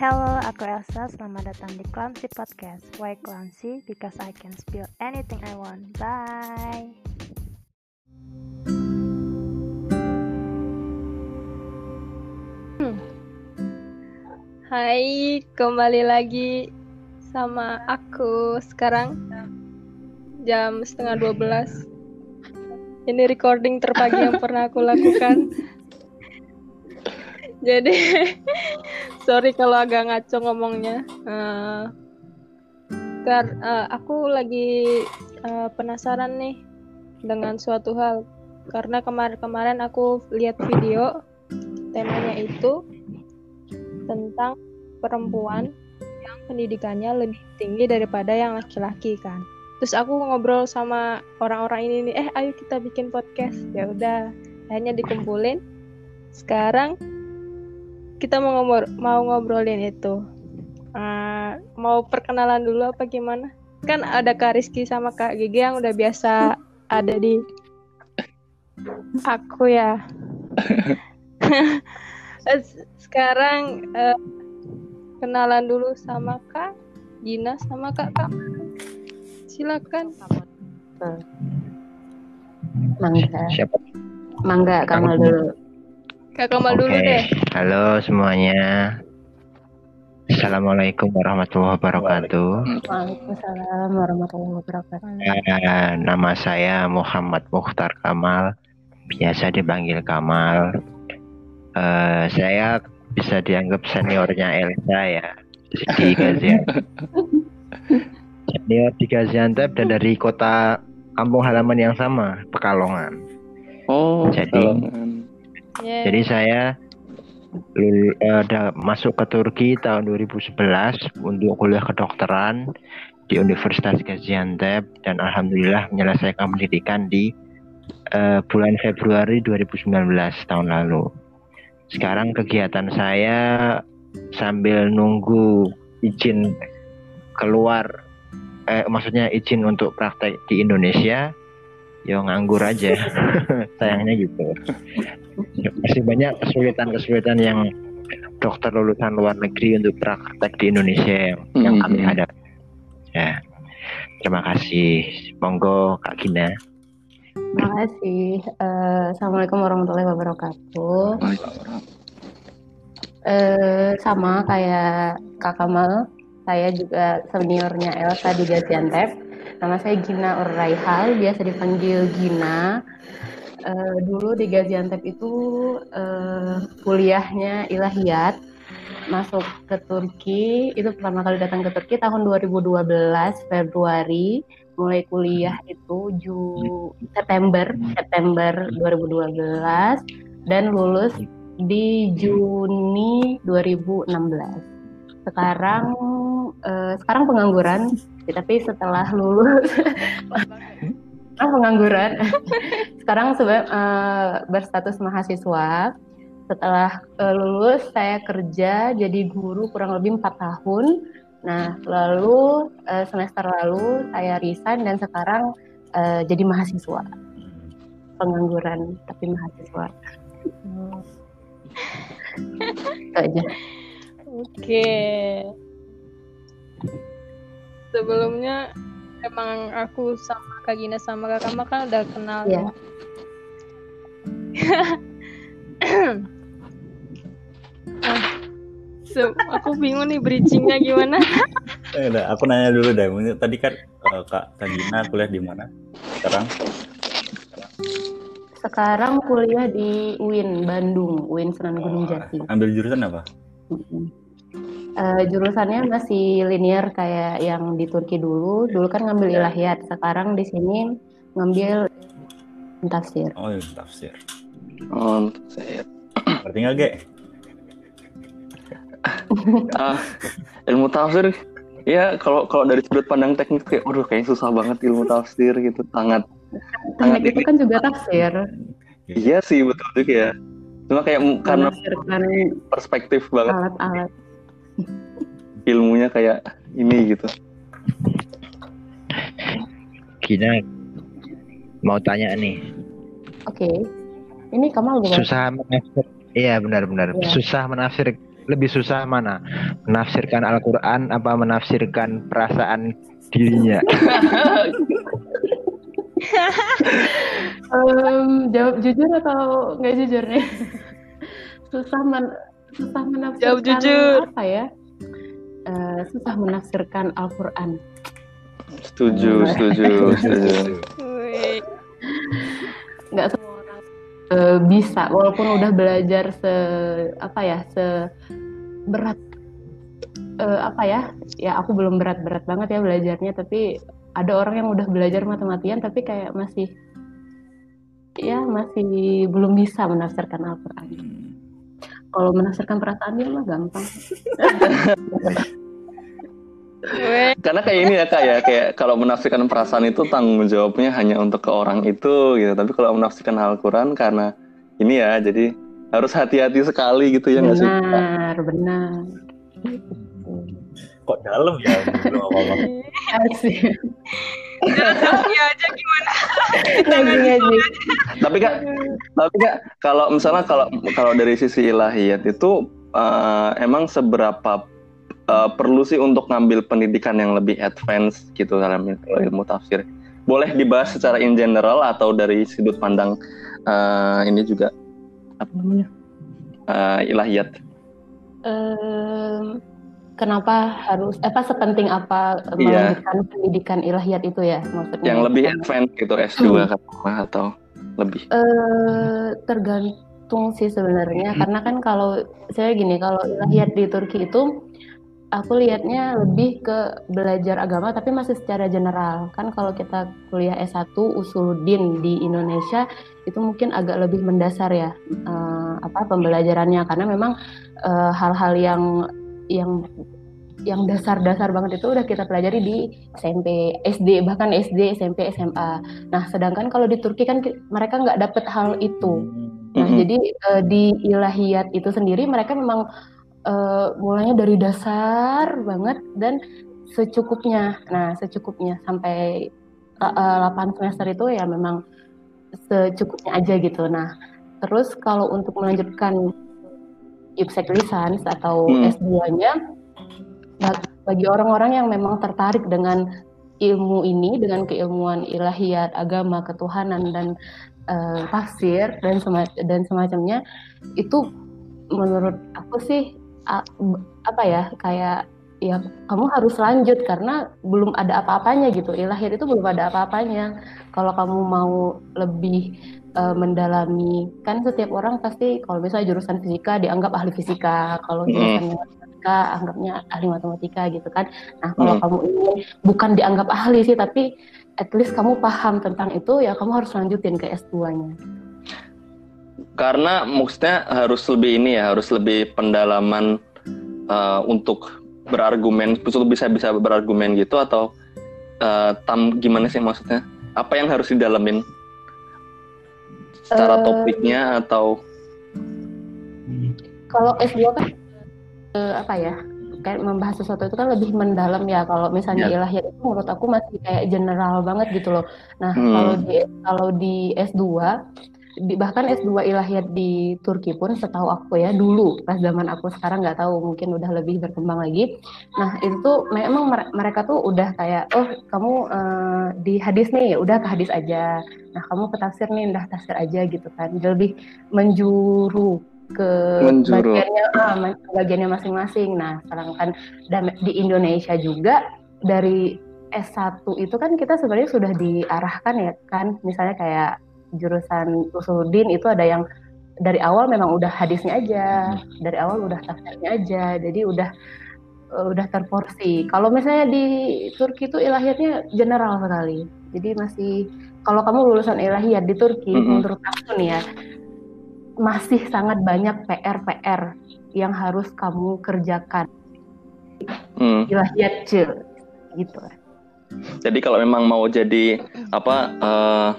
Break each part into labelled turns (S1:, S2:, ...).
S1: Hello, aku Elsa. Selamat datang di Clumsy Podcast. Why Clumsy? Because I can spill anything I want. Bye.
S2: Hai, kembali lagi sama aku sekarang jam setengah 12 Ini recording terpagi yang pernah aku lakukan Jadi, sorry kalau agak ngaco ngomongnya uh, kar uh, Aku lagi uh, penasaran nih dengan suatu hal Karena kemarin-kemarin aku lihat video temanya itu tentang perempuan yang pendidikannya lebih tinggi daripada yang laki-laki kan. Terus aku ngobrol sama orang-orang ini nih, eh ayo kita bikin podcast. Ya udah, akhirnya dikumpulin. Sekarang kita mau ngobrol mau ngobrolin itu. Uh, mau perkenalan dulu apa gimana? Kan ada Kak Rizky sama Kak Gigi yang udah biasa ada di aku ya. sekarang uh, kenalan dulu sama Kak Gina sama Kak Kak. Silakan.
S3: Mangga.
S4: Siapa?
S3: Mangga Kamal dulu.
S2: Kak Kamal dulu
S4: Oke.
S2: deh.
S4: Halo semuanya. Assalamualaikum warahmatullahi wabarakatuh.
S3: Waalaikumsalam warahmatullahi wabarakatuh.
S4: Eh, nama saya Muhammad Mukhtar Kamal, biasa dipanggil Kamal. Eh, saya bisa dianggap seniornya Elsa ya di Gaziantep. Senior di Gaziantep dan dari kota kampung halaman yang sama, Pekalongan.
S5: Oh,
S4: Jadi-
S5: Pekalongan.
S2: Yeah.
S4: Jadi saya lul- eh, ada masuk ke Turki tahun 2011 untuk kuliah kedokteran di Universitas Gaziantep dan alhamdulillah menyelesaikan pendidikan di eh, bulan Februari 2019 tahun lalu. Sekarang kegiatan saya sambil nunggu izin keluar eh maksudnya izin untuk praktek di Indonesia ya nganggur aja sayangnya gitu masih banyak kesulitan-kesulitan yang dokter lulusan luar negeri untuk praktek di Indonesia yang, yang
S5: Hmm.
S4: kami hadapi. Ya, terima kasih. Monggo Kak Gina.
S3: Terima kasih. Eh, Assalamualaikum warahmatullahi wabarakatuh. Eh, sama kayak Kak Kamal, saya juga seniornya Elsa di Gaziantep. Nama saya Gina Urraihal, biasa dipanggil Gina. Eh, dulu di Gaziantep itu eh, kuliahnya ilahiyat, masuk ke Turki. Itu pertama kali datang ke Turki tahun 2012 Februari. Mulai kuliah itu Ju September September 2012 dan lulus di Juni 2016. Sekarang eh, sekarang pengangguran, tapi setelah lulus sekarang pengangguran. sekarang seba- eh, berstatus mahasiswa. Setelah eh, lulus saya kerja jadi guru kurang lebih empat tahun. Nah, lalu eh, semester lalu saya resign dan sekarang eh, jadi mahasiswa. Pengangguran tapi mahasiswa. Aja.
S2: Oke. Sebelumnya emang aku sama Kak Gina sama Kak Kamal kan udah kenal.
S3: Iya.
S2: Ah, se- aku bingung nih bridgingnya gimana.
S5: Eh, udah, aku nanya dulu deh. Tadi kan eh, Kak Tagina kuliah di mana? Sekarang?
S3: Sekarang kuliah di UIN Bandung, UIN Sunan Gunung Jati.
S5: Ambil jurusan apa?
S3: Eh, jurusannya masih linear kayak yang di Turki dulu. Dulu kan ngambil ilahiyat, sekarang di sini ngambil tafsir.
S5: Oh, iya, tafsir.
S6: Oh, saya
S5: Berarti nggak, Ge?
S6: ah, ilmu tafsir ya kalau kalau dari sudut pandang teknik kayak waduh kayaknya susah banget ilmu tafsir gitu sangat
S3: Teknik itu kan juga tafsir.
S6: iya sih betul juga ya cuma kayak karena perspektif banget
S3: alat-alat.
S6: Ilmunya kayak ini gitu
S4: Gina mau tanya nih.
S3: Oke. Ini Kamal gimana?
S4: Susah menafsir. Iya benar-benar.
S3: Iya.
S4: Susah menafsir lebih susah mana? Menafsirkan Al-Qur'an apa menafsirkan perasaan dirinya?
S3: Em, jawab jujur atau nggak jujur nih? susah men susah menafsirkan
S2: Jawab jujur.
S3: apa ya? Eh, susah menafsirkan Al-Quran.
S6: Setuju, setuju, setuju.
S3: Nggak semua orang eh, bisa, walaupun udah belajar se apa ya se berat eh, apa ya? Ya aku belum berat-berat banget ya belajarnya, tapi ada orang yang udah belajar mati-matian tapi kayak masih ya masih belum bisa menafsirkan Al-Quran. Kalau menafsirkan perasaan dia mah gampang.
S6: Karena kayak ini ya kak ya, kayak kalau menafsirkan perasaan itu tanggung jawabnya hanya untuk ke orang itu gitu. Tapi kalau menafsirkan Al-Quran karena ini ya, jadi harus hati-hati sekali gitu ya nggak sih?
S3: benar, benar.
S5: Kok dalam ya?
S2: Aja gimana?
S3: Ngaji, ngaji.
S6: Tapi kak, tapi kak, kalau misalnya kalau kalau dari sisi ilahiyat itu eh, emang seberapa eh, perlu sih untuk ngambil pendidikan yang lebih advance gitu dalam il- ilmu tafsir? Boleh dibahas secara in general atau dari sudut pandang eh, ini juga apa namanya Eh, ilahiyat?
S3: Em, kenapa harus apa sepenting apa
S6: Iya.
S3: melanjutkan pendidikan ilahiyat itu ya maksudnya?
S6: Yang lebih advance gitu S2 katakanlah atau lebih?
S3: Eh, tergantung sih sebenarnya karena kan kalau saya gini kalau ilahiyat di Turki itu aku lihatnya lebih ke belajar agama tapi masih secara general kan kalau kita kuliah S1 usuluddin di Indonesia itu mungkin agak lebih mendasar ya eh, apa pembelajarannya karena memang eh, hal-hal yang yang yang dasar-dasar banget itu udah kita pelajari di SMP, SD, bahkan SD, SMP, SMA. Nah, sedangkan kalau di Turki kan mereka nggak dapet hal itu. Nah,
S6: Mhm.
S3: jadi eh, di ilahiyat itu sendiri mereka memang eh, mulainya dari dasar banget dan secukupnya. Nah, secukupnya sampai eh, eh, 8 semester itu ya memang secukupnya aja gitu. Nah, terus kalau untuk melanjutkan Lisans atau
S6: Hmm.
S3: S2-nya ba- bagi orang-orang yang memang tertarik dengan ilmu ini, dengan keilmuan ilahiyat, agama, ketuhanan dan eh, tafsir dan sema- dan semacamnya itu menurut aku sih apa ya kayak ya kamu harus lanjut karena belum ada apa-apanya gitu ilahiyat itu belum ada apa-apanya kalau kamu mau lebih eh, mendalami kan setiap orang pasti kalau misalnya jurusan fisika dianggap ahli fisika kalau
S6: Mm.
S3: jurusan matematika anggapnya ahli matematika gitu kan nah kalau
S6: Mm.
S3: kamu ingin bukan dianggap ahli sih tapi at least kamu paham tentang itu ya kamu harus lanjutin ke S2-nya
S6: Karena maksudnya harus lebih ini ya, harus lebih pendalaman uh, untuk berargumen, betul bisa bisa berargumen gitu atau uh, tam gimana sih maksudnya? Apa yang harus didalamin? Secara
S3: Eh,
S6: topiknya atau
S3: kalau S2 kan eh, apa ya kayak membahas sesuatu itu kan lebih mendalam ya kalau misalnya
S6: Ya.
S3: ilahiyat itu menurut aku masih kayak general banget gitu loh nah
S6: Hmm.
S3: kalau di kalau di S2 di, bahkan S2 ilahiyat di Turki pun setahu aku ya dulu pas zaman aku sekarang nggak tahu mungkin udah lebih berkembang lagi. Nah itu tuh memang mere- mereka tuh udah kayak oh kamu eh, di hadis nih udah ke hadis aja. Nah kamu ke tafsir nih udah tafsir aja gitu kan. Jadi lebih menjuru ke
S6: Menjuru.
S3: bagiannya ah, bagiannya masing-masing. Nah sedangkan di Indonesia juga dari S1 itu kan kita sebenarnya sudah diarahkan ya kan. Misalnya kayak jurusan usuluddin itu ada yang dari awal memang udah hadisnya aja dari awal udah tafsirnya aja jadi udah eh, udah terporsi. Kalau misalnya di Turki itu ilahiyatnya general sekali. Jadi masih kalau kamu lulusan ilahiyat di Turki
S6: Mm-mm.
S3: menurut aku nih ya masih sangat banyak PR-PR yang harus kamu kerjakan.
S6: Hmm.
S3: ilahiyat C gitu.
S6: Jadi kalau memang mau jadi apa eh,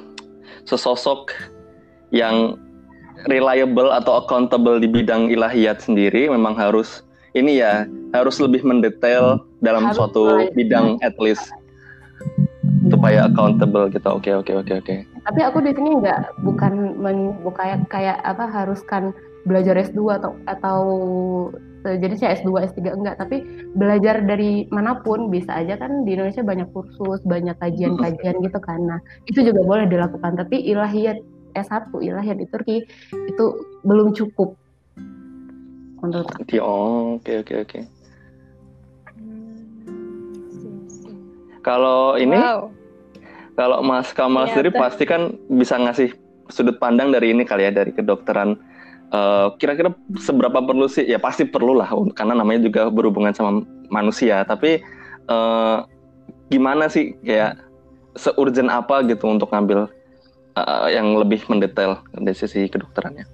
S6: sesosok yang reliable atau accountable di bidang ilahiyat sendiri memang harus ini ya harus lebih mendetail dalam
S3: Harus
S6: suatu
S3: mulai-
S6: bidang at least supaya accountable gitu. Oke oke oke oke.
S3: tapi tapi aku di sini nggak bukan men, bukan kayak apa haruskan belajar S2 atau atau jadi saya S2 S3 enggak tapi belajar dari mana pun bisa aja kan di Indonesia banyak kursus banyak kajian-kajian gitu kan nah itu juga boleh dilakukan tapi ilahiyat S1 ilahiyat di Turki itu belum cukup.
S6: Di oh, oke oke oke. Kalau ini
S2: Wow.
S6: kalau Mas Kamal
S2: Ternyata.
S6: sendiri pasti kan bisa ngasih sudut pandang dari ini kali ya dari kedokteran. Eh, Kira-kira seberapa perlu sih? Ya pasti perlu lah karena namanya juga berhubungan sama manusia. Tapi eh, gimana sih kayak seurgent apa gitu untuk ngambil eh, yang lebih mendetail dari sisi kedokterannya?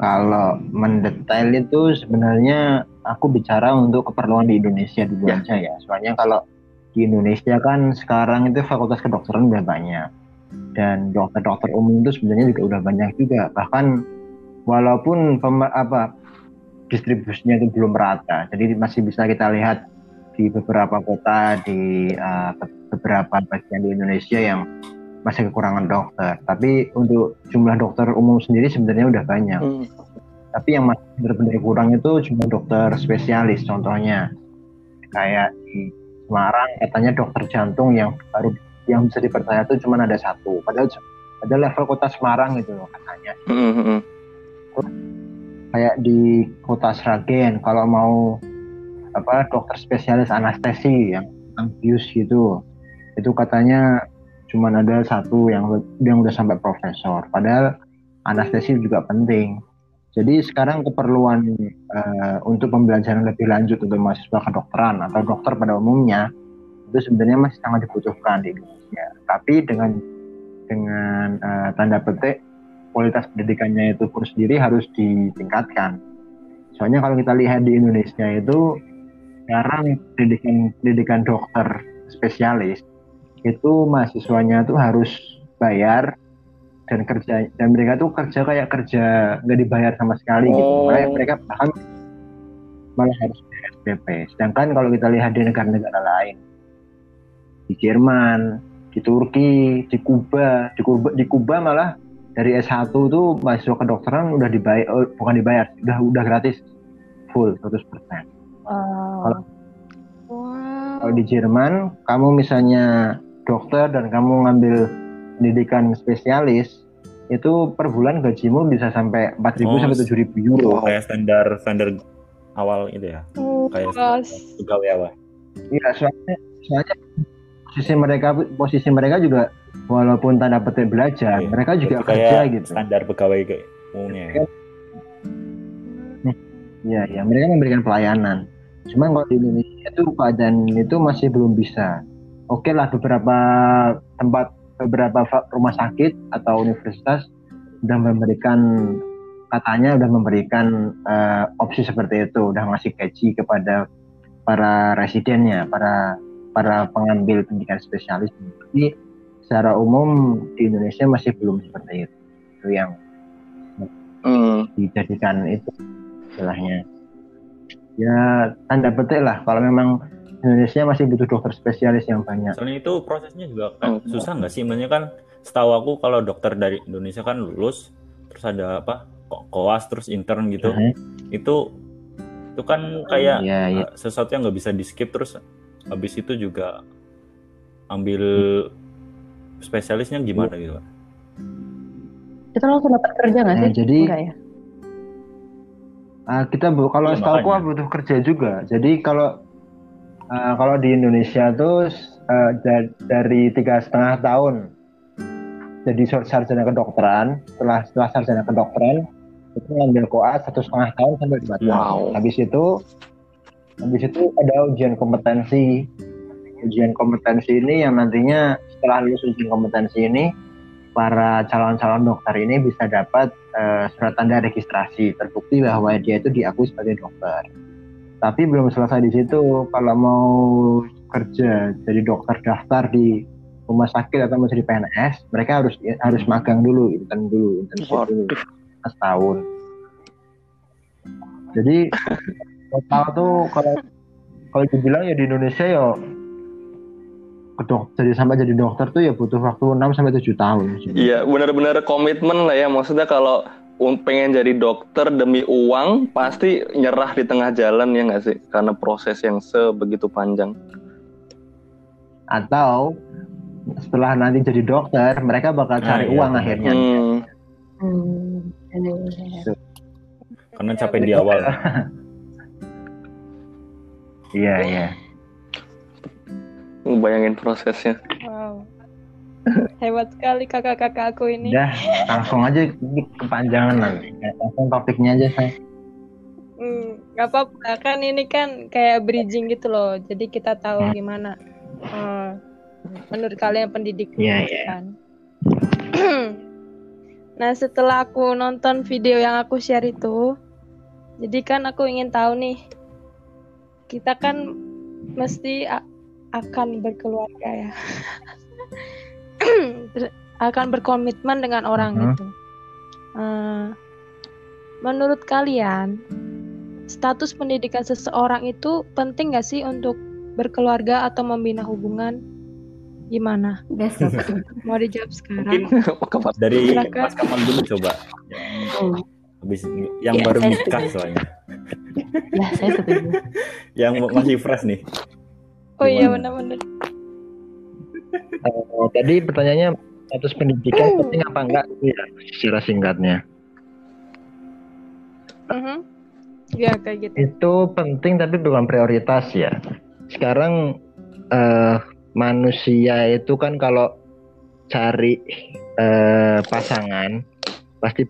S4: Kalau mendetail itu sebenarnya aku bicara untuk keperluan di Indonesia dulu
S6: Ya.
S4: aja ya. Soalnya kalau di Indonesia kan sekarang itu fakultas kedokteran udah banyak dan dokter-dokter umum itu sebenarnya juga udah banyak juga. Bahkan walaupun apa distribusinya itu belum merata, jadi masih bisa kita lihat di beberapa kota di uh, be- beberapa bagian di Indonesia yang masih kekurangan dokter. Tapi untuk jumlah dokter umum sendiri sebenarnya udah banyak
S6: Hmm.
S4: tapi yang masih benar-benar kurang itu cuma dokter spesialis contohnya kayak di Semarang katanya dokter jantung yang baru yang bisa dipercaya itu cuma ada satu. Padahal ada level kota Semarang gitu loh katanya.
S6: Hmm, hmm, hmm.
S4: kayak di kota Sragen kalau mau apa dokter spesialis anestesi yang yang bius gitu. Itu katanya cuma ada satu yang yang udah sampai profesor. Padahal anestesi juga penting. Jadi sekarang keperluan eh, untuk pembelajaran lebih lanjut untuk mahasiswa kedokteran atau dokter pada umumnya itu sebenarnya masih sangat dibutuhkan di Indonesia tapi dengan dengan eh, tanda petik kualitas pendidikannya itu pun sendiri harus ditingkatkan. Soalnya kalau kita lihat di Indonesia itu sekarang pendidikan pendidikan dokter spesialis itu mahasiswanya tuh harus bayar dan kerja dan mereka tuh kerja kayak kerja nggak dibayar sama sekali gitu.
S6: Oh.
S4: Mereka, mereka bahkan malah harus SPP. Sedangkan kalau kita lihat di negara-negara lain di Jerman, di Turki, di Kuba, di Kuba, di Kuba malah dari S1 tuh mahasiswa kedokteran udah dibayar oh, bukan dibayar, udah udah gratis full 100%. Kalau-
S2: Wow.
S4: Kalau di Jerman, kamu misalnya dokter dan kamu ngambil pendidikan spesialis, itu per bulan gajimu bisa sampai 4.000
S5: Oh,
S4: sampai 7.000 euro.
S5: Kayak standar standar awal itu ya. Kayak
S2: Bos.
S5: pegawai awal.
S4: Iya, soalnya, soalnya posisi mereka posisi mereka juga walaupun tanda petik belajar,
S5: Iya,
S4: mereka juga kerja
S5: kayak
S4: gitu.
S5: Standar pegawai kayak umumnya. ya.
S4: Iya, ya, mereka memberikan pelayanan. Cuma kalau di Indonesia itu keadaan itu masih belum bisa. Oke lah beberapa tempat beberapa rumah sakit atau universitas sudah memberikan katanya sudah memberikan eh, opsi seperti itu, udah ngasih gaji kepada para residennya, para para pengambil pendidikan spesialis. Tapi secara umum di Indonesia masih belum seperti itu. Itu yang
S6: Hmm.
S4: dijadikan itu istilahnya ya tanda petik lah kalau memang Indonesia masih butuh dokter spesialis yang banyak
S5: Soalnya itu prosesnya juga kan
S6: Oh.
S5: susah nggak sih? Maksudnya kan setahu aku kalau dokter dari Indonesia kan lulus terus ada apa ko- koas terus intern gitu.
S4: Mhm.
S5: Itu itu kan kayak
S4: Iya, iya.
S5: uh, sesuatu yang nggak bisa di skip terus habis itu juga ambil spesialisnya gimana gitu Pak?
S3: Itu langsung dapat kerja nggak
S4: Nah,
S3: sih?
S4: jadi-
S3: Enggak ya?
S4: Ah, kita bu- kalau
S5: Iya,
S4: setahu aku butuh kerja juga jadi kalau ah, kalau di Indonesia tuh ah, da- dari tiga setengah tahun jadi sar- sarjana kedokteran setelah setelah sarjana kedokteran itu ngambil koas satu setengah tahun sampai dua tahun
S6: Wow.
S4: habis itu habis itu ada ujian kompetensi. Ujian kompetensi ini yang nantinya setelah lulus ujian kompetensi ini para calon-calon dokter ini bisa dapat eh, surat tanda registrasi terbukti bahwa dia itu diakui sebagai dokter. Tapi belum selesai di situ. Kalau mau kerja jadi dokter daftar di rumah sakit atau mau jadi PNS mereka harus harus magang dulu intern dulu internship dulu. Setahun. Jadi total tuh kalau kalau dibilang ya di Indonesia ya ke dok jadi sampai jadi dokter tuh ya butuh waktu 6 sampai 7 tahun.
S6: Iya, benar-benar komitmen lah ya. Maksudnya kalau pengen jadi dokter demi uang, pasti nyerah di tengah jalan ya nggak sih? Karena proses yang sebegitu panjang.
S4: Atau setelah nanti jadi dokter, mereka bakal
S5: Nah,
S4: cari
S5: iya,
S4: uang akhirnya.
S6: Hmm.
S3: Hmm.
S5: Karena capek di awal.
S4: Iya, iya.
S6: Bayangin prosesnya.
S2: Wow. Hebat sekali kakak-kakak aku ini.
S4: Udah, langsung aja ini kepanjangan nanti. Langsung topiknya aja saya.
S2: Hmm, gak apa-apa kan ini kan kayak bridging gitu loh. Jadi kita tahu gimana eh, menurut kalian pendidikan
S4: Iya, iya.
S2: kan. nah setelah aku nonton video yang aku share itu, jadi kan aku ingin tahu nih, kita kan mesti akan berkeluarga ya, akan berkomitmen dengan orang
S4: Mhm.
S2: gitu. Eh, menurut kalian status pendidikan seseorang itu penting gak sih untuk berkeluarga atau membina hubungan? Gimana?
S3: Besok.
S2: Mau dijawab sekarang?
S6: Mungkin
S5: Dari. Mas Kamal dulu coba.
S3: Hmm.
S5: Habis yang
S3: Iya,
S5: baru nikah soalnya.
S3: Ya, saya setuju.
S5: Yang masih fresh nih.
S2: Oh iya benar-benar.
S4: Eh, tadi pertanyaannya status pendidikan penting apa enggak? Iya, secara singkatnya.
S2: Mhm. Ya kayak gitu.
S4: Itu penting tapi bukan prioritas ya. Sekarang eh, manusia itu kan kalau cari eh, pasangan pasti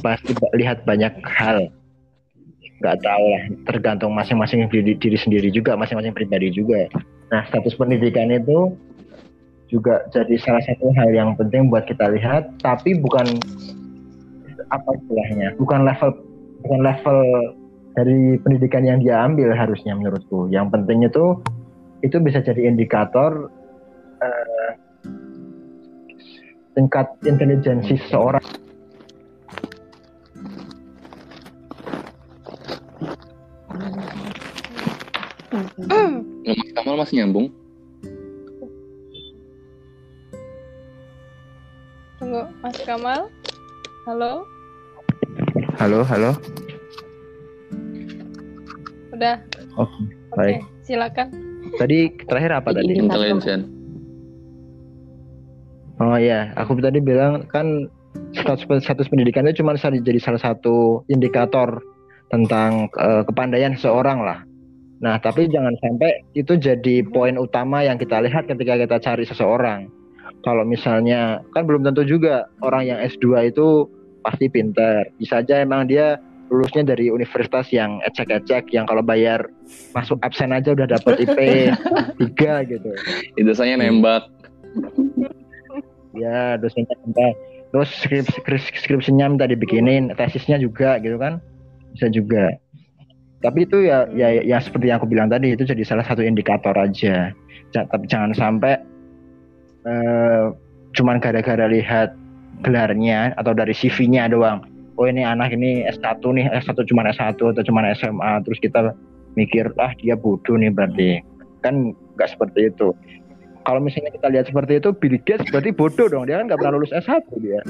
S4: pasti lihat banyak hal. Nggak tahu lah, tergantung masing-masing diri, diri sendiri juga, masing-masing pribadi juga. Nah, status pendidikan itu juga jadi salah satu hal yang penting buat kita lihat, tapi bukan apa istilahnya, bukan level bukan level dari pendidikan yang dia ambil harusnya menurutku. Yang penting itu itu bisa jadi indikator eh, tingkat intelijensi seseorang.
S6: Mas Kamal masih nyambung?
S2: Tunggu, Mas Kamal. Halo,
S4: Halo, halo.
S2: udah.
S4: Oke,
S2: Oke,
S4: baik.
S2: silakan.
S4: Tadi terakhir apa tadi?
S6: Intelligent.
S4: Oh iya, aku tadi bilang kan status, status pendidikan itu cuma jadi salah satu indikator tentang eh, kepandaian seseorang lah. Nah, tapi jangan sampai itu jadi poin utama yang kita lihat ketika kita cari seseorang. Kalau misalnya kan belum tentu juga orang yang S2 itu pasti pinter. Bisa aja emang dia lulusnya dari universitas yang ecek-ecek yang kalau bayar masuk absen aja udah dapat IP 3 gitu.
S6: Ijazahnya nembak.
S4: Ya, dosennya minta. Terus skrip, skrip- skripsinya minta dibikinin, tesisnya juga gitu kan. Bisa juga. Tapi itu ya ya ya seperti yang aku bilang tadi itu jadi salah satu indikator aja. Ja- tapi jangan sampai eh, cuman gara-gara lihat gelarnya atau dari CV-nya doang. Oh ini anak ini S1 nih, S1 cuma S1 atau cuma SMA terus kita mikir ah dia bodoh nih berarti. Kan nggak seperti itu kalau misalnya kita lihat seperti itu Bill Gates berarti bodoh dong dia kan nggak pernah lulus S1 dia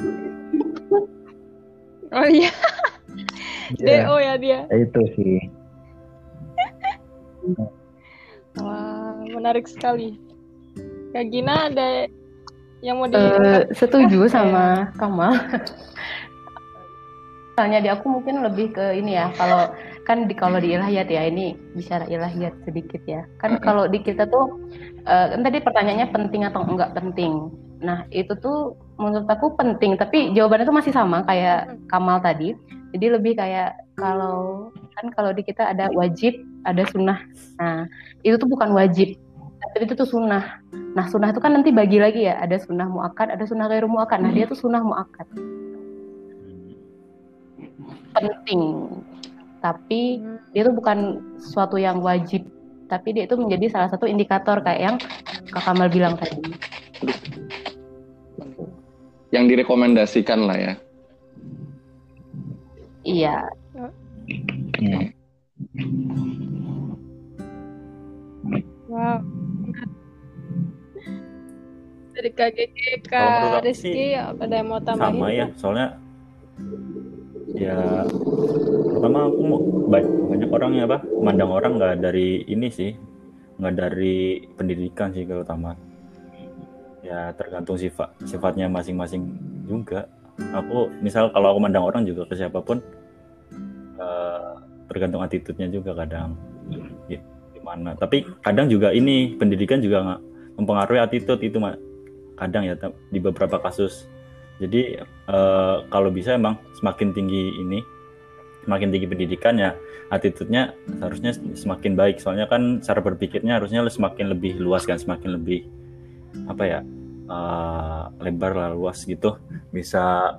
S2: Oh iya,
S4: Ya,
S2: DO ya dia.
S4: itu sih
S2: Wah, menarik sekali. Kak Gina ada yang mau di
S3: Eh, setuju sama Kamal. Misalnya di aku mungkin lebih ke ini ya, kalau kan di kalau di ilahiyat ya ini bicara ilahiyat sedikit ya. Kan kalau di kita tuh eh, kan tadi pertanyaannya penting atau enggak penting. Nah itu tuh menurut aku penting, tapi jawabannya tuh masih sama kayak Kamal tadi. Jadi lebih kayak kalau kan kalau di kita ada wajib, ada sunnah. Nah itu tuh bukan wajib, tapi itu tuh sunnah. Nah, sunnah itu kan nanti bagi lagi ya, ada sunnah muakkad, ada sunnah ghairu muakkad. Nah, dia tuh sunnah muakkad. Penting. Tapi dia tuh bukan sesuatu yang wajib, tapi dia itu menjadi salah satu indikator kayak yang Kak Kamal bilang tadi.
S6: Yang direkomendasikan lah ya.
S3: Iya,
S4: Hmm.
S2: Wow. dari KGG
S5: menurut aku
S2: Rizky
S5: sih
S2: ada yang mau tambahin
S5: sama ya soalnya ya pertama aku mau ba- banyak orang ya apa memandang orang nggak dari ini sih nggak dari pendidikan sih terutama ya tergantung sifat sifatnya masing-masing juga. Aku misal kalau aku mandang orang juga ke siapa pun eh, tergantung attitude-nya juga kadang Gi- gimana tapi kadang juga ini pendidikan juga nggak mempengaruhi attitude itu kadang ya di beberapa kasus. Jadi eh, kalau bisa emang semakin tinggi ini semakin tinggi pendidikan ya attitude-nya harusnya semakin baik. Soalnya kan cara berpikirnya harusnya semakin lebih luas kan semakin lebih apa ya eh, lebar lah luas gitu. Bisa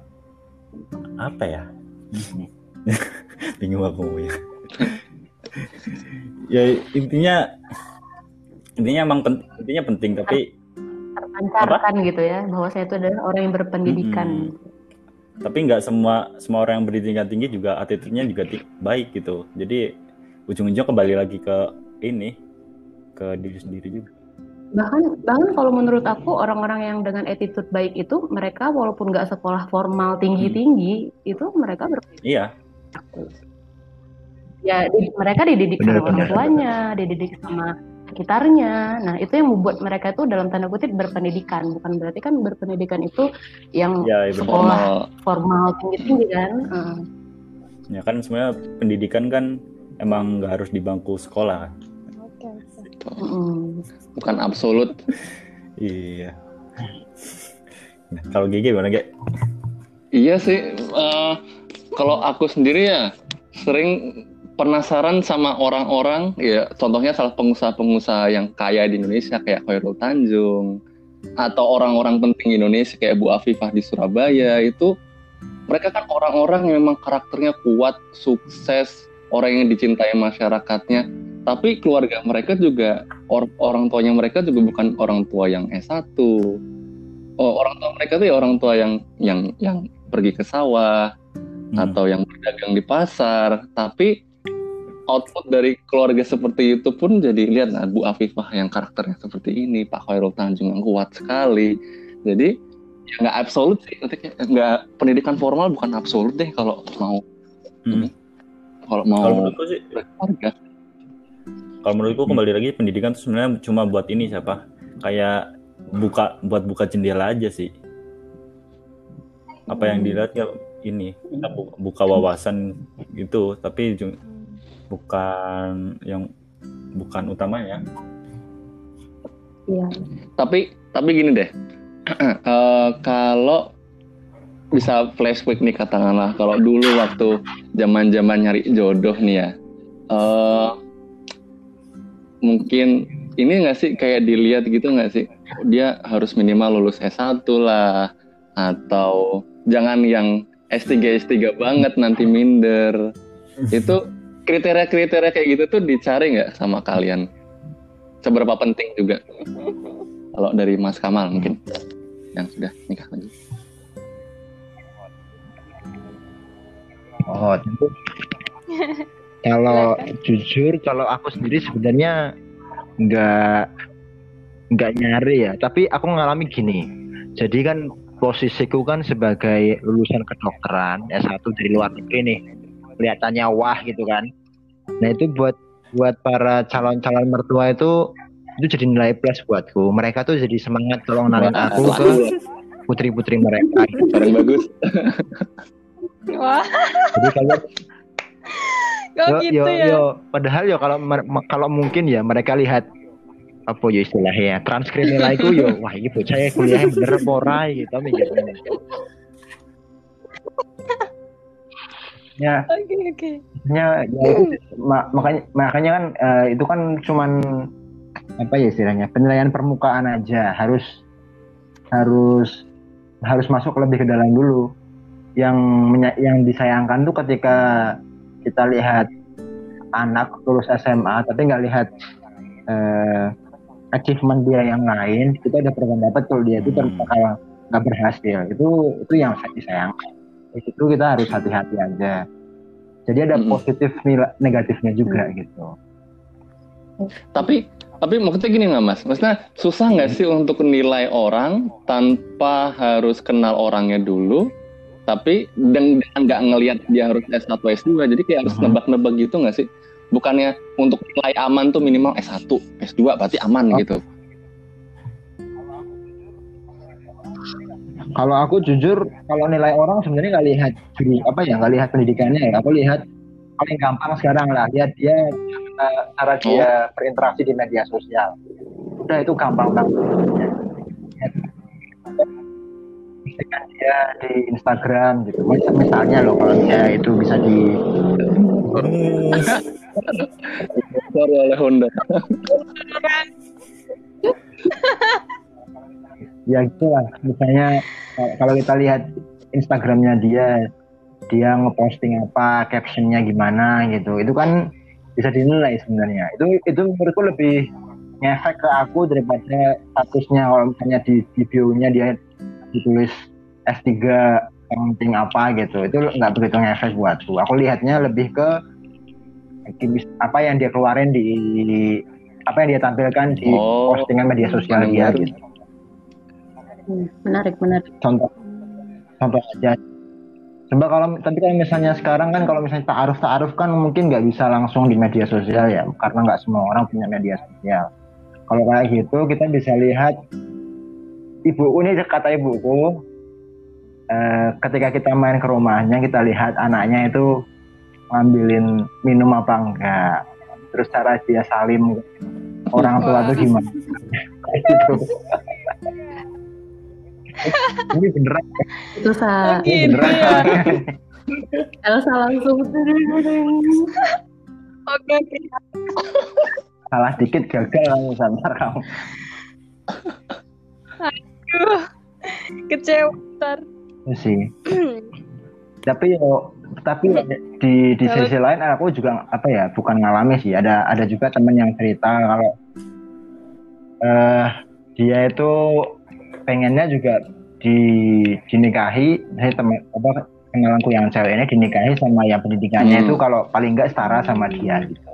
S5: apa ya? Bingung aku ya ya intinya intinya emang pen- intinya penting tapi
S3: terpancarkan gitu ya bahwa saya itu adalah orang yang berpendidikan.
S5: tapi nggak semua semua orang yang berpendidikan tinggi juga attitude-nya juga baik gitu. Jadi ujung-ujungnya kembali lagi ke ini ke diri sendiri juga.
S3: Bahkan bahkan kalau menurut aku orang-orang yang dengan attitude baik itu mereka walaupun nggak sekolah formal tinggi-tinggi itu mereka ber
S5: iya
S3: ya di- mereka dididik
S4: Benar,
S3: sama orang
S4: benar.
S3: tuanya, dididik sama sekitarnya. Nah, itu yang membuat mereka itu dalam tanda kutip berpendidikan. Bukan berarti kan berpendidikan itu yang
S5: ya, ya
S3: sekolah
S6: Formal.
S3: formal tinggi-tinggi kan. Heeh.
S5: ya kan sebenarnya pendidikan kan emang nggak harus di bangku sekolah kan
S2: Oke, oke.
S3: Mm-mm.
S6: Bukan absolut.
S5: iya Nah, kalau GG gimana Ge?
S6: Iya sih. eh, kalau aku sendiri ya sering penasaran sama orang-orang ya contohnya salah pengusaha-pengusaha yang kaya di Indonesia kayak Khairul Tanjung atau orang-orang penting Indonesia kayak Bu Afifah di Surabaya itu mereka kan orang-orang yang memang karakternya kuat, sukses, orang yang dicintai masyarakatnya. Tapi keluarga mereka juga or- orang tuanya mereka juga bukan orang tua yang S1. Oh, orang tua mereka tuh ya orang tua yang yang yang pergi ke sawah
S5: Hmm.
S6: atau yang berdagang di pasar. Tapi output dari keluarga seperti itu pun jadi lihat nah, Bu Afifah yang karakternya seperti ini, Pak Khairul Tanjung yang kuat sekali. Jadi ya nggak absolut sih, nggak pendidikan formal bukan absolut deh kalau mau
S5: Hmm.
S6: kalau mau
S5: kalau menurutku sih
S6: berkeluarga.
S5: kalau menurutku kembali lagi pendidikan itu sebenarnya cuma buat ini siapa kayak buka buat buka jendela aja sih apa yang dilihat ya ini kita bu- buka wawasan gitu tapi bukan yang bukan utamanya.
S3: Iya.
S6: Tapi tapi gini deh, Eh, kalau bisa flashback nih katakanlah kalau dulu waktu zaman zaman nyari jodoh nih ya, eh mungkin ini nggak sih kayak dilihat gitu nggak sih? Dia harus minimal lulus S1 lah atau jangan yang S3 S3 banget nanti minder. Itu kriteria-kriteria kayak gitu tuh dicari nggak sama kalian seberapa penting juga kalau dari Mas Kamal mungkin yang sudah nikah lagi
S4: Oh, tentu. kalau jujur, kalau aku sendiri sebenarnya nggak nggak nyari ya. Tapi aku ngalami gini. Jadi kan posisiku kan sebagai lulusan kedokteran S1 dari luar negeri nih. Kelihatannya wah gitu kan. Nah itu buat buat para calon-calon mertua itu itu jadi nilai plus buatku. Mereka tuh jadi semangat kalau ngenalin aku ke putri-putri mereka.
S6: paling bagus
S2: Wah,
S4: Jadi kalian
S2: kok
S4: yo,
S2: gitu
S4: yo,
S2: ya?
S4: yo. padahal yo kalau kalau mungkin ya mereka lihat apa ya istilahnya ya transkrip nilaiku yo wah ini bocah ya kuliahnya bener apa ora gitu mikir ya.
S2: Oke, oke.
S4: ya, ya makanya makanya kan eh, itu kan cuman apa ya istilahnya penilaian permukaan aja. Harus harus harus masuk lebih ke dalam dulu. Yang yang disayangkan tuh ketika kita lihat anak lulus SMA tapi nggak lihat eh, achievement dia yang lain kita udah berpendapat kalau dia itu
S5: Hmm.
S4: nggak berhasil. Itu itu yang disayangkan di situ kita harus hati-hati aja jadi ada
S6: Mm-mm.
S4: positif negatifnya juga gitu
S6: Tapi tapi maksudnya gini nggak mas? Maksudnya susah nggak sih untuk nilai orang tanpa harus kenal orangnya dulu? Tapi dan dan nggak ngelihat dia harus S1 S2, jadi kayak harus nebak-nebak gitu nggak sih? Bukannya untuk nilai aman tuh minimal S1, S2 berarti aman
S4: Oh.
S6: gitu.
S4: Kalau aku jujur, kalau nilai orang sebenarnya nggak lihat juru apa ya, nggak lihat pendidikannya ya. Aku lihat paling gampang sekarang lah, lihat dia eh, cara dia berinteraksi di media sosial. Udah itu gampang banget. Dia di Instagram gitu. Mis- Misalnya loh, kalau dia itu bisa di
S6: Sorry oleh Honda.
S4: ya gitu lah. Misalnya kalau kita lihat Instagramnya dia, dia ngeposting apa, captionnya gimana gitu. Itu kan bisa dinilai sebenarnya. Itu itu menurutku lebih ngefek ke aku daripada statusnya kalau misalnya di, di bio-nya dia ditulis S3 penting apa gitu. Itu nggak begitu ngefek buatku. Aku lihatnya lebih ke apa yang dia keluarin di apa yang dia tampilkan di
S6: Oh,
S4: postingan media sosial dia gitu
S3: menarik menarik.
S4: Contoh. Contoh aja. Coba kalau tapi kalau misalnya sekarang kan kalau misalnya taaruf taaruf kan mungkin nggak bisa langsung di media sosial ya karena nggak semua orang punya media sosial. Kalau kayak gitu kita bisa lihat ibuku ini kata ibuku eh, ketika kita main ke rumahnya kita lihat anaknya itu ngambilin minum apa enggak. Terus cara dia salim orang tua tuh gimana? Gitu ini beneran
S3: itu sa
S2: Gitu
S4: beneran
S2: ya.
S3: Elsa langsung
S2: Oke, oke.
S4: salah dikit gagal kamu samar kamu
S2: Aduh, kecewa. Ntar.
S4: Itu sih tapi yo tapi di di sisi lain aku juga apa ya bukan ngalami sih ada ada juga temen yang cerita kalau eh dia itu pengennya juga di dinikahi saya teman apa kenalanku yang cewek ini dinikahi sama yang pendidikannya
S6: Hmm.
S4: itu kalau paling enggak setara sama dia gitu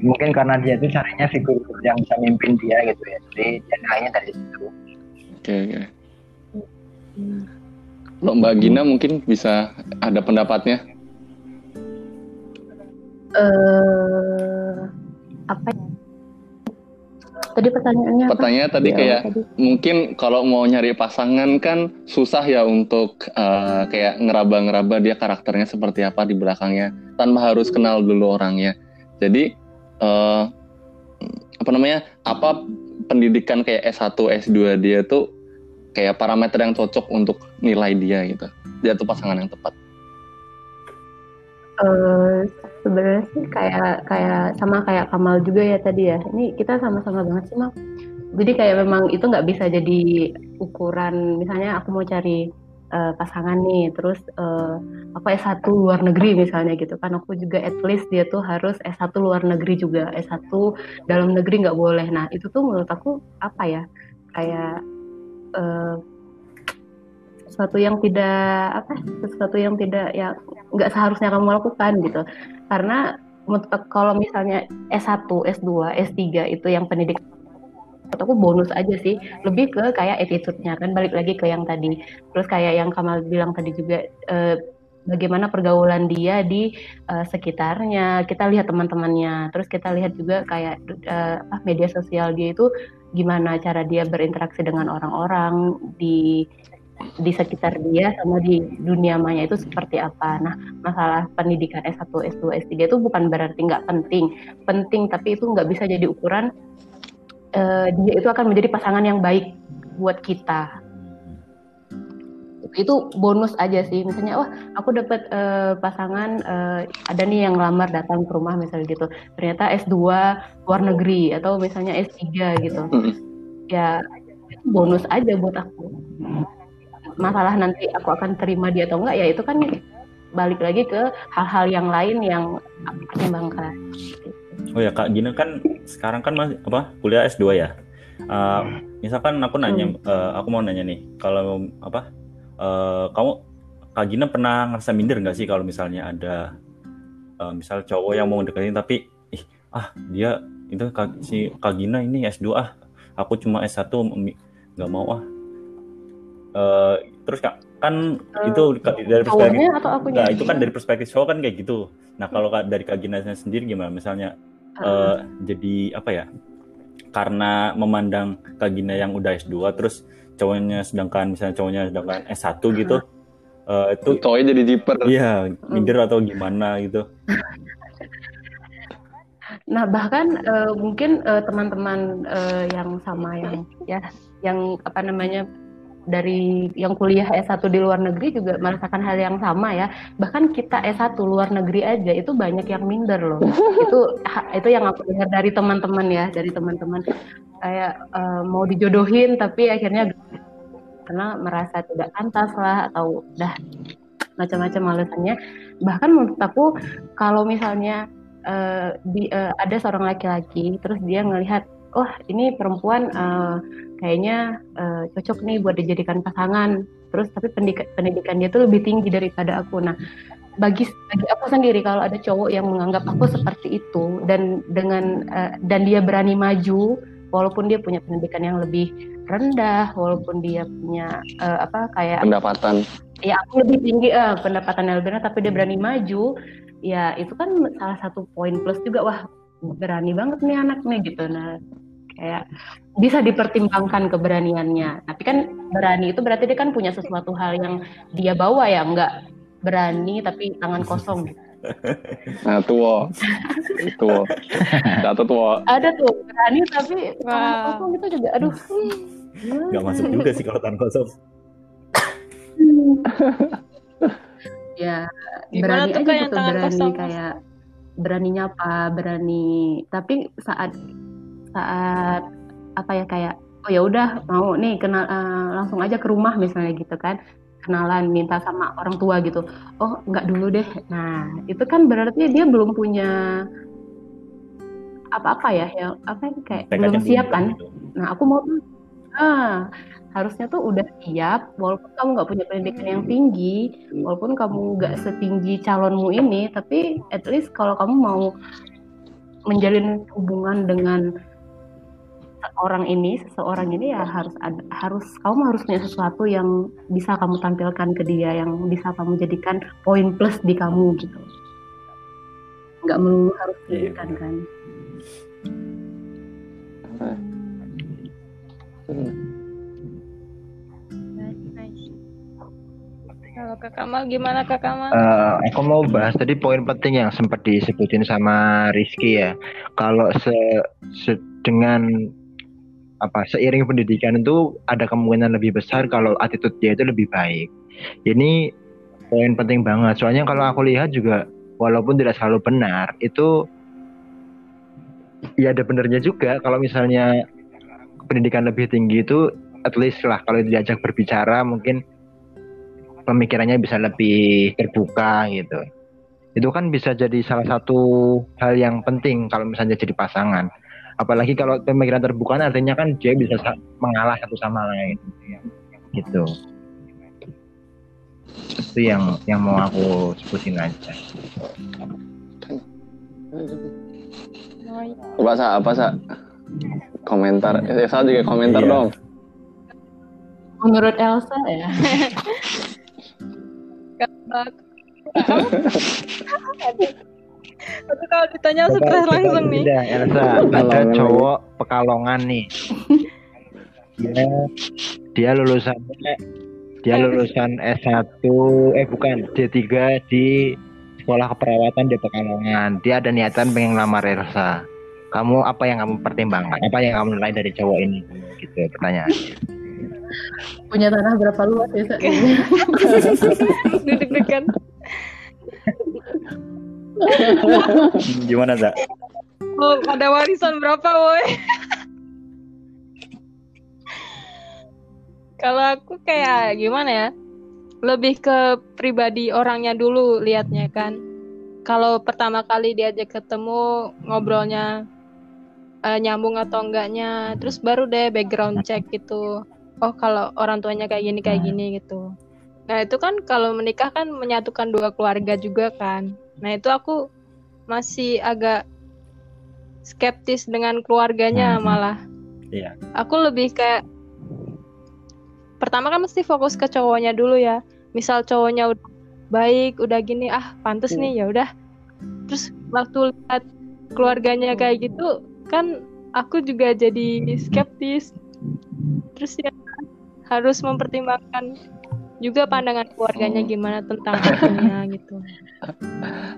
S4: mungkin karena dia itu carinya figur yang bisa mimpin dia gitu ya jadi dia nilainya dari situ
S6: Oke, oke. Kalau Mbak Gina mungkin bisa ada pendapatnya.
S3: eh apa ya? Tadi pertanyaannya apa?
S6: Pertanyaannya tadi
S3: Di awal
S6: kayak
S3: tadi.
S6: mungkin kalau mau nyari pasangan kan susah ya untuk eh, kayak ngeraba-ngeraba dia karakternya seperti apa di belakangnya tanpa harus kenal dulu orangnya. Jadi eh, apa namanya? Apa pendidikan kayak S1, S2 dia tuh kayak parameter yang cocok untuk nilai dia gitu. Dia tuh pasangan yang tepat.
S3: Eh, sebenarnya sih kayak kayak sama kayak Kamal juga ya tadi ya. Ini kita sama-sama banget sih Mal. Jadi kayak memang itu nggak bisa jadi ukuran. Misalnya aku mau cari eh, pasangan nih, terus eh, apa S1 luar negeri misalnya gitu kan. Aku juga at least dia tuh harus S1 luar negeri juga, S1 dalam negeri nggak boleh. Nah itu tuh menurut aku apa ya? Kayak eh, sesuatu yang tidak apa sesuatu yang tidak ya nggak seharusnya kamu lakukan gitu. Karena kalau misalnya S1, S2, S3 itu yang pendidikan menurut aku bonus aja sih. Lebih ke kayak attitude-nya kan. Balik lagi ke yang tadi. Terus kayak yang Kamal bilang tadi juga eh, bagaimana pergaulan dia di eh, sekitarnya. Kita lihat teman-temannya. Terus kita lihat juga kayak apa media sosial dia itu gimana cara dia berinteraksi dengan orang-orang di di sekitar dia sama di dunia maya itu seperti apa. Nah, masalah pendidikan S1, S2, S3 itu bukan berarti nggak penting. Penting, tapi itu nggak bisa jadi ukuran eh, dia itu akan menjadi pasangan yang baik buat kita. Itu bonus aja sih. Misalnya, wah aku dapat eh, pasangan eh, ada nih yang lamar datang ke rumah misalnya gitu. Ternyata S2 luar negeri atau misalnya S3 gitu. Ya bonus aja buat aku masalah nanti aku akan terima dia atau enggak ya itu kan balik lagi ke hal-hal yang lain yang pertimbangkan.
S5: Oh ya Kak Gina kan sekarang kan masih apa kuliah S2 ya. Eh, misalkan aku nanya, eh, aku mau nanya nih, kalau apa eh, kamu Kak Gina pernah ngerasa minder nggak sih kalau misalnya ada eh, misal cowok yang mau deketin tapi ih ah dia itu Kak- si Kagina ini S2 ah aku cuma S1 mi- nggak mau ah Eh, terus kak kan
S3: Eh,
S5: itu dari perspektif
S3: Cowoknya atau?
S5: Nah, itu kan dari perspektif cowok kan kayak gitu. Nah, kalau Kak- dari Kak Gina sendiri gimana? Misalnya eh, jadi apa ya? Karena memandang Kak Gina yang udah S2 terus cowoknya sedangkan misalnya cowoknya sedangkan S1 gitu. eh, itu
S6: Cowoknya jadi jiper.
S5: iya, minder atau gimana gitu.
S3: Nah, bahkan eh, mungkin teman-teman eh, yang sama yang ya yang apa namanya dari yang kuliah S1 di luar negeri juga merasakan hal yang sama ya. Bahkan kita S1 luar negeri aja itu banyak yang minder loh. itu itu yang aku dengar dari teman-teman ya, dari teman-teman kayak eh, mau dijodohin tapi akhirnya karena merasa tidak pantas lah atau udah macam-macam alasannya. Bahkan menurut aku kalau misalnya eh, di, eh, ada seorang laki-laki terus dia ngelihat oh ini perempuan eh, kayaknya eh, cocok nih buat dijadikan pasangan. Terus tapi pendidikan pendidikan dia tuh lebih tinggi daripada aku. Nah bagi bagi aku sendiri kalau ada cowok yang menganggap aku seperti itu dan dengan eh, dan dia berani maju walaupun dia punya pendidikan yang lebih rendah walaupun dia punya eh, apa kayak
S6: Pendapatan.
S3: ya aku lebih tinggi eh, pendapatannya lebih rendah tapi dia berani maju ya itu kan salah satu poin plus juga. Wah berani banget nih anak nih gitu. Nah kayak bisa dipertimbangkan keberaniannya tapi kan berani itu berarti dia kan punya sesuatu hal yang dia bawa ya nggak berani tapi tangan kosong.
S6: Nah, tuh. Tuh. Catat tuh.
S3: ada tuh berani tapi tangan
S2: Wow.
S3: kosong itu juga aduh
S5: Nggak masuk juga sih kalau tangan kosong.
S3: ya
S2: Gimana
S3: berani
S2: tuh
S3: aja gitu
S2: tangan
S3: berani
S2: kosong?
S3: kayak berani nyapa berani tapi saat saat apa ya kayak oh ya udah mau nih kenal eh, langsung aja ke rumah misalnya gitu kan. Kenalan minta sama orang tua gitu. Oh nggak dulu deh. Nah itu kan berarti dia belum punya apa-apa ya yang apa ya, kayak belum siap kan.
S5: gitu.
S3: Nah, aku mau ah, harusnya tuh udah siap, walaupun kamu nggak punya pendidikan yang tinggi, walaupun kamu nggak setinggi calonmu ini, tapi at least kalau kamu mau menjalin hubungan dengan orang ini, seseorang ini ya harus ada, harus kamu harus punya sesuatu yang bisa kamu tampilkan ke dia, yang bisa kamu jadikan poin plus di kamu gitu. Nggak melulu harus
S5: Iya,
S3: pendidikan kan.
S2: Nice, nice. Kalau Kak Kamal gimana Kak Kamal?
S4: Eh, aku mau bahas tadi poin penting yang sempat disebutin sama Rizky ya. Kalau se, se- dengan apa seiring pendidikan itu ada kemungkinan lebih besar kalau attitude dia itu lebih baik. Ini poin penting banget. Soalnya kalau aku lihat juga walaupun tidak selalu benar, itu ya ada benernya juga kalau misalnya pendidikan lebih tinggi itu at least lah kalau diajak berbicara mungkin pemikirannya bisa lebih terbuka gitu. Itu kan bisa jadi salah satu hal yang penting kalau misalnya jadi pasangan. Apalagi kalau pemikiran terbuka artinya kan dia bisa sa- mengalah satu sama lain. Gitu. Itu yang yang mau aku sebutin aja.
S6: Apa sa? Apa sa? Komentar. Eh, Sa juga komentar
S5: Iya.
S6: dong.
S3: Menurut Elsa ya,
S2: Tapi kalau ditanya stres langsung nih.
S4: Udah, Elsa, ada
S6: Pekalongan
S4: cowok pekalongan nih. Dia dia lulusannya dia lulusan S1 eh bukan D3 di sekolah keperawatan di Pekalongan. Dia ada niatan pengen lamar Elsa. Kamu apa yang kamu pertimbangkan? Apa yang kamu nilai dari cowok ini? Gitu pertanyaan.
S3: punya tanah berapa luas ya? Sa?
S5: Gimana, Za?
S2: Oh, ada warisan berapa, woi? Kalau aku kayak gimana ya? Lebih ke pribadi orangnya dulu liatnya kan. Kalau pertama kali diajak ketemu ngobrolnya eh, nyambung atau enggaknya, terus baru deh background check gitu. Oh, kalau orang tuanya kayak gini kayak gini gitu. Nah, itu kan kalau menikah kan menyatukan dua keluarga juga kan. Nah, itu aku masih agak skeptis dengan keluarganya
S4: Hmm.
S2: malah.
S5: Iya.
S2: Aku lebih kayak pertama kan mesti fokus ke cowoknya dulu ya. Misal cowoknya udah baik, udah gini, ah pantes
S3: Hmm.
S2: nih ya udah. Terus waktu lihat keluarganya kayak gitu, kan aku juga jadi skeptis. Terus ya harus mempertimbangkan juga pandangan keluarganya gimana tentang akunya gitu.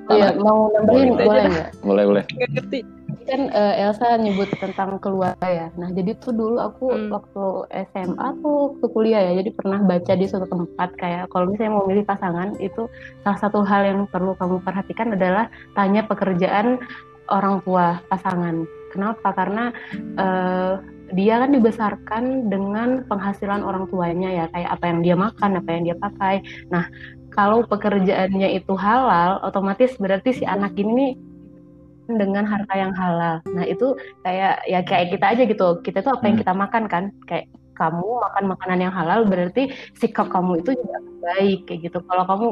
S3: Iya, mau nambahin
S2: Boleh.
S3: boleh nggak?
S6: Boleh boleh.
S2: Gak ngerti.
S3: Kan eh, Elsa nyebut tentang keluarga ya. Nah, jadi tuh dulu aku
S2: Hmm.
S3: waktu SMA tuh waktu kuliah ya, jadi pernah baca di suatu tempat kayak kalau misalnya mau milih pasangan itu salah satu hal yang perlu kamu perhatikan adalah tanya pekerjaan orang tua pasangan. Kenapa? Karena eh, dia kan dibesarkan dengan penghasilan orang tuanya ya, kayak apa yang dia makan, apa yang dia pakai. Nah, kalau pekerjaannya itu halal, otomatis berarti si anak ini nih dengan harta yang halal. Nah itu kayak ya kayak kita aja gitu. Kita tuh apa yang
S5: Hmm.
S3: kita makan kan. Kayak kamu makan makanan yang halal berarti sikap kamu itu juga baik kayak gitu. Kalau kamu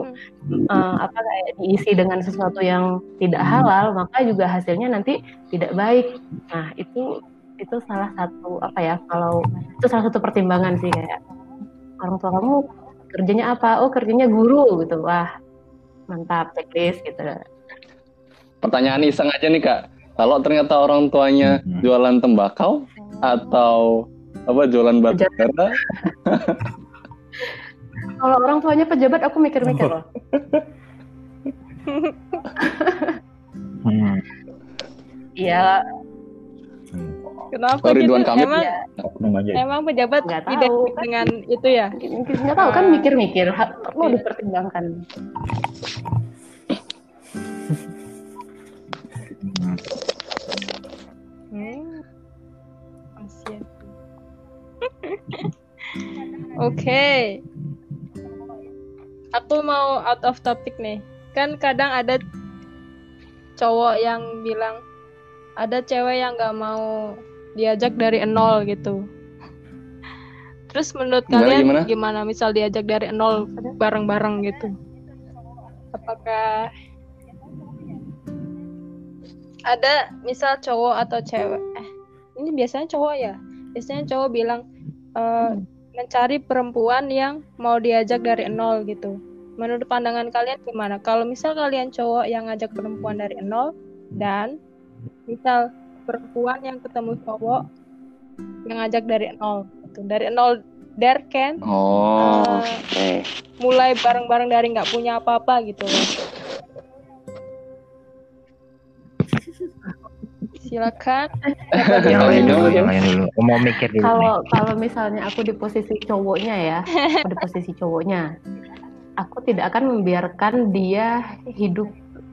S3: eh, apa kayak diisi dengan sesuatu yang tidak halal, maka juga hasilnya nanti tidak baik. Nah itu itu salah satu apa ya kalau itu salah satu pertimbangan sih kayak orang tua kamu kerjanya apa? Oh kerjanya guru gitu. Wah mantap checklist gitu.
S6: Pertanyaan iseng aja nih kak. Kalau ternyata orang tuanya
S4: Mhm.
S6: jualan tembakau atau apa jualan batu bara,
S3: Kalau orang tuanya pejabat aku mikir-mikir loh.
S4: Hmm.
S3: Iya,
S5: Hmm.
S2: Kenapa
S6: Oh,
S2: gitu?
S6: Ridwan Kamil
S2: Emang
S3: ya.
S2: Emang pejabat
S3: Nggak tahu,
S2: identik
S3: kan.
S2: dengan itu ya?
S3: mungkin nggak tahu kan
S2: Ah.
S3: mikir-mikir, perlu
S2: Iya.
S3: dipertimbangkan.
S4: Hmm.
S2: Hmm. Oke. Aku mau out of topic nih. Kan kadang ada cowok yang bilang ada cewek yang nggak mau diajak dari nol gitu. Terus menurut
S6: Gimana,
S2: kalian
S6: gimana?
S2: gimana? Misal diajak dari nol bareng-bareng gitu. Apakah ada misal cowok atau cewek eh ini biasanya cowok ya biasanya cowok bilang eh, mencari perempuan yang mau diajak dari nol gitu menurut pandangan kalian gimana kalau misal kalian cowok yang ngajak perempuan dari nol dan misal perempuan yang ketemu cowok yang ngajak dari nol gitu dari nol there can
S6: oh,
S2: eh,
S6: oke.
S2: mulai bareng-bareng dari nggak punya apa-apa gitu. Silakan.
S4: Yang lain dulu,
S6: Gimana,
S4: yang lain dulu. Aku mau mikir dulu.
S3: Kalau kalau misalnya aku di posisi cowoknya ya, aku di posisi cowoknya, aku tidak akan membiarkan dia hidup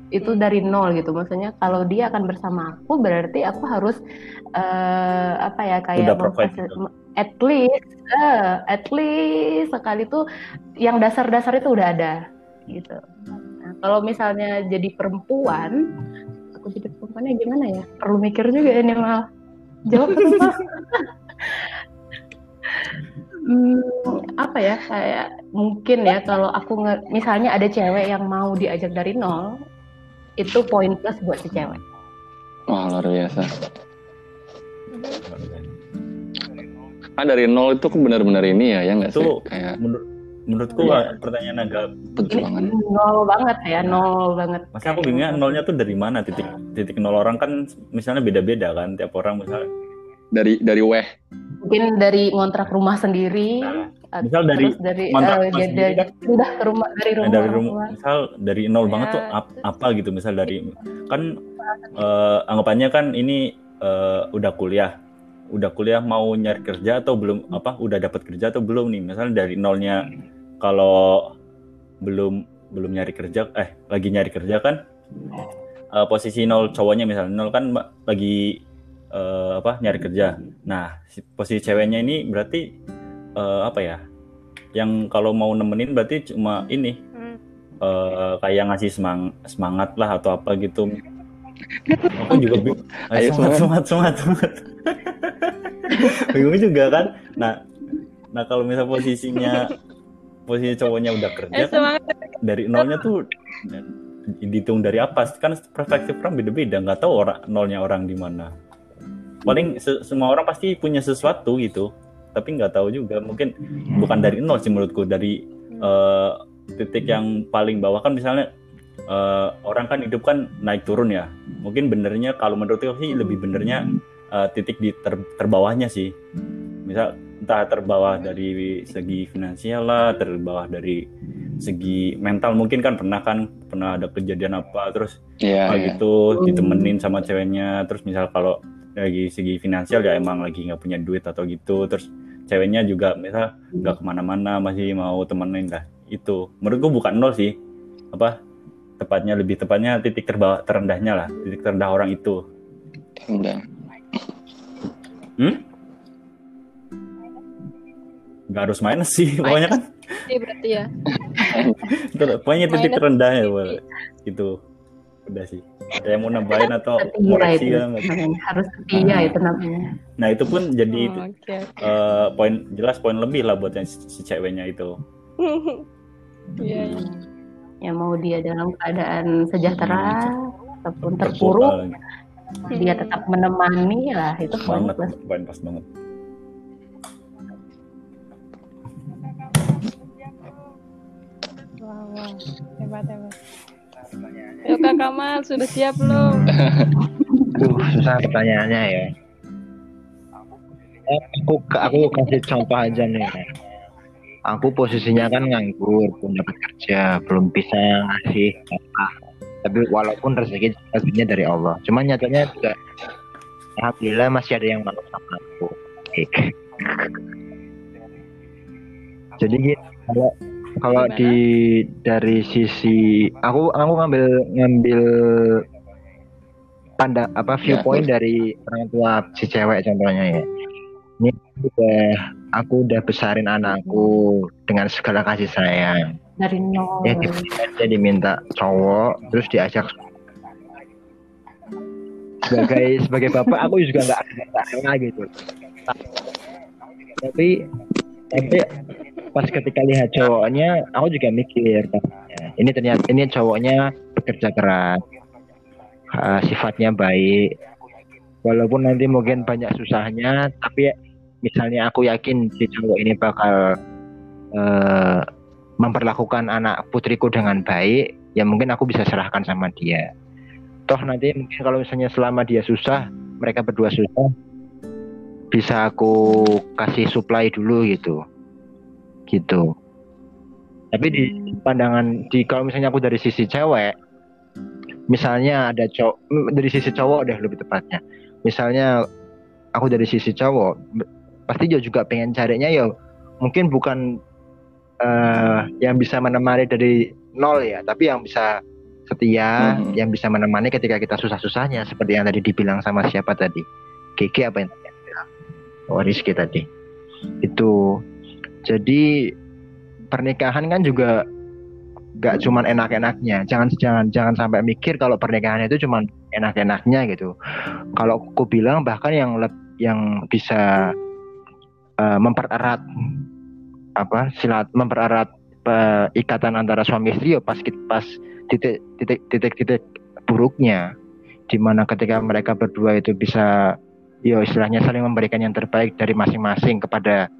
S3: itu dari nol gitu. Maksudnya kalau dia akan bersama aku berarti aku harus eh, apa ya kayak
S5: gitu.
S3: at least eh, at least sekali tuh yang dasar-dasar itu udah ada gitu. Nah, kalau misalnya jadi perempuan, aku jadi perempuannya gimana ya? Perlu mikir juga ini mal. Jawab? Hmm, apa ya kayak mungkin ya kalau aku nge- misalnya ada cewek yang mau diajak dari nol itu poin plus buat si cewek.
S6: Wah luar biasa. Kan dari nol itu benar-benar ini ya, ya nggak sih?
S5: Itu
S6: Kayak
S5: menurut menurutku
S3: Iya.
S5: pertanyaan agak
S6: perjuangan.
S3: Nol banget ya, nol banget.
S5: Masih aku bingungnya nolnya tuh dari mana titik titik nol orang kan misalnya beda-beda kan tiap orang misalnya
S6: Dari dari weh.
S3: Mungkin dari ngontrak rumah sendiri.
S5: Nah, misal dari
S3: terus dari
S5: ngontrak
S3: eh,
S5: rumah
S3: dia-
S5: kan-
S3: udah ke rumah dari
S5: Nah,
S3: rumah.
S5: dari rumah
S3: tua.
S5: misal dari nol
S2: Ya.
S5: banget tuh ap- apa gitu misal dari kan eh, anggapannya kan ini eh, udah kuliah udah kuliah mau nyari kerja atau belum apa udah dapat kerja atau belum nih misalnya dari nolnya kalau belum belum nyari kerja eh lagi nyari kerja kan eh, posisi nol cowoknya misalnya nol kan lagi eh, apa nyari kerja nah si- posisi ceweknya ini berarti eh, apa ya yang kalau mau nemenin berarti cuma ini
S2: Hmm.
S5: eh, kayak ngasih semang semangat lah atau apa gitu. Aku juga bingung.
S6: Ayo,
S5: semangat, semangat, semangat, semangat. bingung juga kan. Nah, nah kalau misal posisinya posisi cowoknya udah kerja
S2: Eh
S5: kan dari nolnya tuh dihitung dari apa? Kan perspektif orang beda-beda, nggak tahu orang nolnya orang di mana. Paling se- semua orang pasti punya sesuatu gitu, tapi nggak tahu juga. Mungkin bukan dari nol sih menurutku, dari eh, titik yang paling bawah kan misalnya eh, orang kan hidup kan naik turun ya. Mungkin benernya kalau menurutku sih lebih benernya eh, titik di ter- terbawahnya sih. Misal entah terbawah dari segi finansial lah, terbawah dari segi mental mungkin kan pernah kan pernah ada kejadian apa terus kayak
S6: iya.
S5: gitu ditemenin sama ceweknya terus misal kalau dari segi finansial ya emang lagi nggak punya duit atau gitu. Terus ceweknya juga misal nggak ke mana-mana masih mau temenin lah. Itu. Menurutku bukan nol sih. Apa? Tepatnya lebih tepatnya titik terbawah terendahnya lah. Titik terendah orang itu.
S6: Udah.
S5: hmm? nggak harus minus sih pokoknya kan.
S2: Iya berarti ya.
S5: pokoknya titik
S2: Minus
S5: terendah ya
S2: titik.
S5: Udah sih ada yang mau nambahin atau koreksi
S3: itu
S5: kan
S3: namanya. Harus setia itu namanya.
S5: nah itu pun jadi
S2: Oh, Oke.
S5: eh, poin jelas poin lebih lah buat yang si, si ceweknya itu
S2: Iya. iya.
S3: Ya mau dia dalam keadaan sejahtera ataupun
S5: terpuruk
S3: terpuruk, dia tetap menemani lah itu poin
S5: banget
S3: plus.
S5: poin pas banget
S2: Wah, wah. Hebat, hebat. Yuk Kak Kamal, sudah siap belum?
S4: Duh, susah pertanyaannya ya. Eh, Aku aku kasih contoh aja nih. Aku posisinya kan nganggur, belum dapat kerja, belum bisa ngasih apa. Tapi walaupun rezeki rezekinya dari Allah, cuman nyatanya juga alhamdulillah masih ada yang mau sama aku. Jadi gini, kalau kalau
S2: Gimana?
S4: di dari sisi aku aku ngambil ngambil pandang apa viewpoint dari orang tua si cewek contohnya ya ini udah aku udah besarin anakku dengan segala kasih sayang
S3: Dari nol.
S4: ya tiba-tiba dia diminta cowok terus diajak sebagai sebagai bapak aku juga nggak nggak gitu tapi tapi pas ketika lihat cowoknya aku juga mikir ini ternyata ini cowoknya bekerja keras uh, sifatnya baik. Walaupun nanti mungkin banyak susahnya tapi misalnya aku yakin si cowok ini bakal uh, memperlakukan anak putriku dengan baik ya mungkin aku bisa serahkan sama dia. Toh nanti mungkin kalau misalnya selama dia susah mereka berdua susah bisa aku kasih supply dulu gitu gitu. Tapi di pandangan di kalau misalnya aku dari sisi cewek misalnya ada cowok dari sisi cowok deh lebih tepatnya. Misalnya aku dari sisi cowok pasti dia juga pengen carinya ya mungkin bukan eh, yang bisa menemani dari nol ya tapi yang bisa setia
S6: Mhm.
S4: yang bisa menemani ketika kita susah-susahnya seperti yang tadi dibilang sama siapa tadi. Kiki apa yang tadi oh Rizky tadi. Itu jadi pernikahan kan juga gak cuman enak-enaknya. Jangan jangan jangan sampai mikir kalau pernikahan itu cuman enak-enaknya gitu. Kalau aku bilang bahkan yang yang bisa eh, mempererat apa silat mempererat eh, ikatan antara suami istri ya pas pas titik titik titik titik buruknya. Di mana ketika mereka berdua itu bisa ya istilahnya saling memberikan yang terbaik dari masing-masing kepada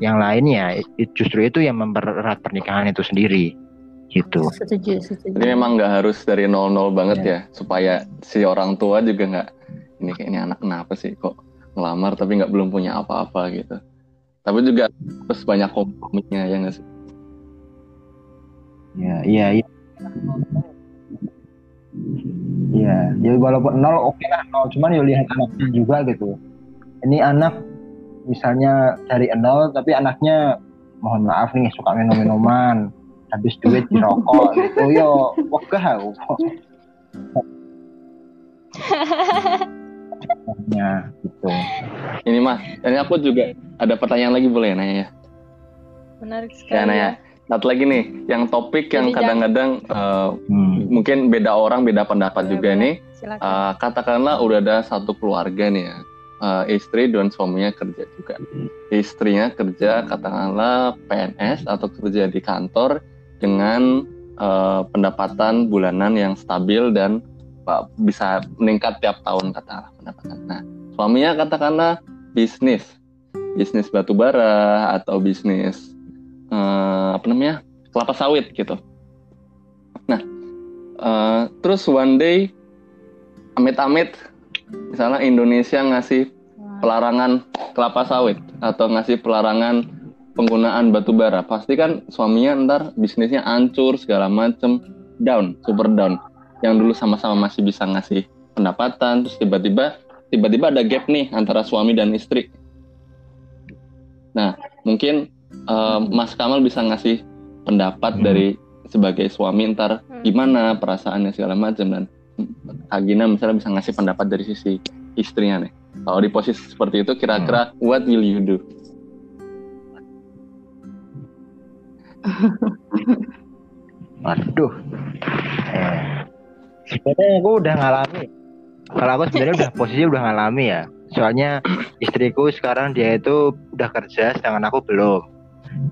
S4: yang lainnya justru itu yang mempererat pernikahan itu sendiri gitu
S3: Setuju, setuju.
S6: Jadi memang nggak harus dari nol-nol banget ya, supaya si orang tua juga nggak ini kayak ini anak kenapa sih kok ngelamar tapi nggak belum punya apa-apa gitu. Tapi juga terus banyak komprominya ya nggak sih?
S4: ya iya iya Iya, ya walaupun nol oke lah nol, cuman ya lihat anaknya juga gitu. Ini anak misalnya dari nol, tapi anaknya mohon maaf nih suka minum minuman, habis duit di rokok gitu, yo wegah aku. Ya, gitu.
S6: Ini mah, ini aku juga ada pertanyaan lagi boleh nanya ya?
S2: Menarik
S6: Ya
S2: sekali
S6: nanya.
S2: ya.
S6: Satu lagi nih, yang topik yang kadang-kadang eh,
S4: Hmm.
S6: mungkin beda orang beda pendapat
S2: Boleh,
S6: juga nih.
S2: Silakan.
S6: Eh, katakanlah udah ada satu keluarga nih ya, Eh, istri dan suaminya kerja juga. Istrinya kerja katakanlah PNS atau kerja di kantor dengan eh, pendapatan bulanan yang stabil dan uh, bisa meningkat tiap tahun katakanlah pendapatan. Nah, suaminya katakanlah bisnis, bisnis batu bara atau bisnis eh, apa namanya kelapa sawit gitu. Nah, eh, terus one day amit-amit misalnya Indonesia ngasih pelarangan kelapa sawit atau ngasih pelarangan penggunaan batu bara pasti kan suaminya ntar bisnisnya hancur segala macem down super down yang dulu sama-sama masih bisa ngasih pendapatan terus tiba-tiba tiba-tiba ada gap nih antara suami dan istri nah mungkin eh, Mas Kamal bisa ngasih pendapat
S4: Hmm.
S6: dari sebagai suami ntar
S2: Hmm.
S6: gimana perasaannya segala macam dan Kak Gina misalnya bisa ngasih pendapat dari sisi istrinya nih kalau di posisi seperti itu kira-kira what will you do
S4: Waduh. Eh, sebenarnya aku udah ngalami. Kalau aku sebenarnya udah posisi udah ngalami ya. Soalnya istriku sekarang dia itu udah kerja, sedangkan aku belum.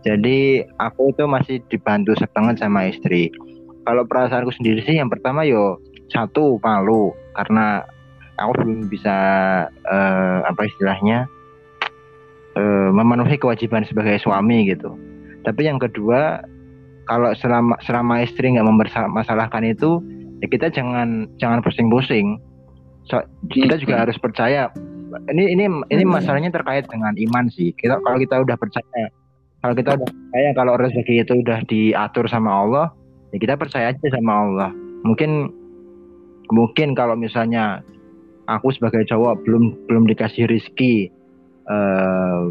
S4: Jadi aku itu masih dibantu setengah sama istri. Kalau perasaanku sendiri sih yang pertama yo satu malu. Karena aku belum bisa eh, apa istilahnya eh, memenuhi kewajiban sebagai suami gitu. Tapi yang kedua kalau selama selama istri nggak mempermasalahkan itu ya kita jangan jangan pusing-pusing. So, kita juga harus percaya. Ini ini ini masalahnya terkait dengan iman sih. Kita kalau kita udah percaya kalau kita udah percaya kalau rezeki itu udah diatur sama Allah ya kita percaya aja sama Allah. Mungkin mungkin kalau misalnya aku sebagai cowok belum belum dikasih rizki eh,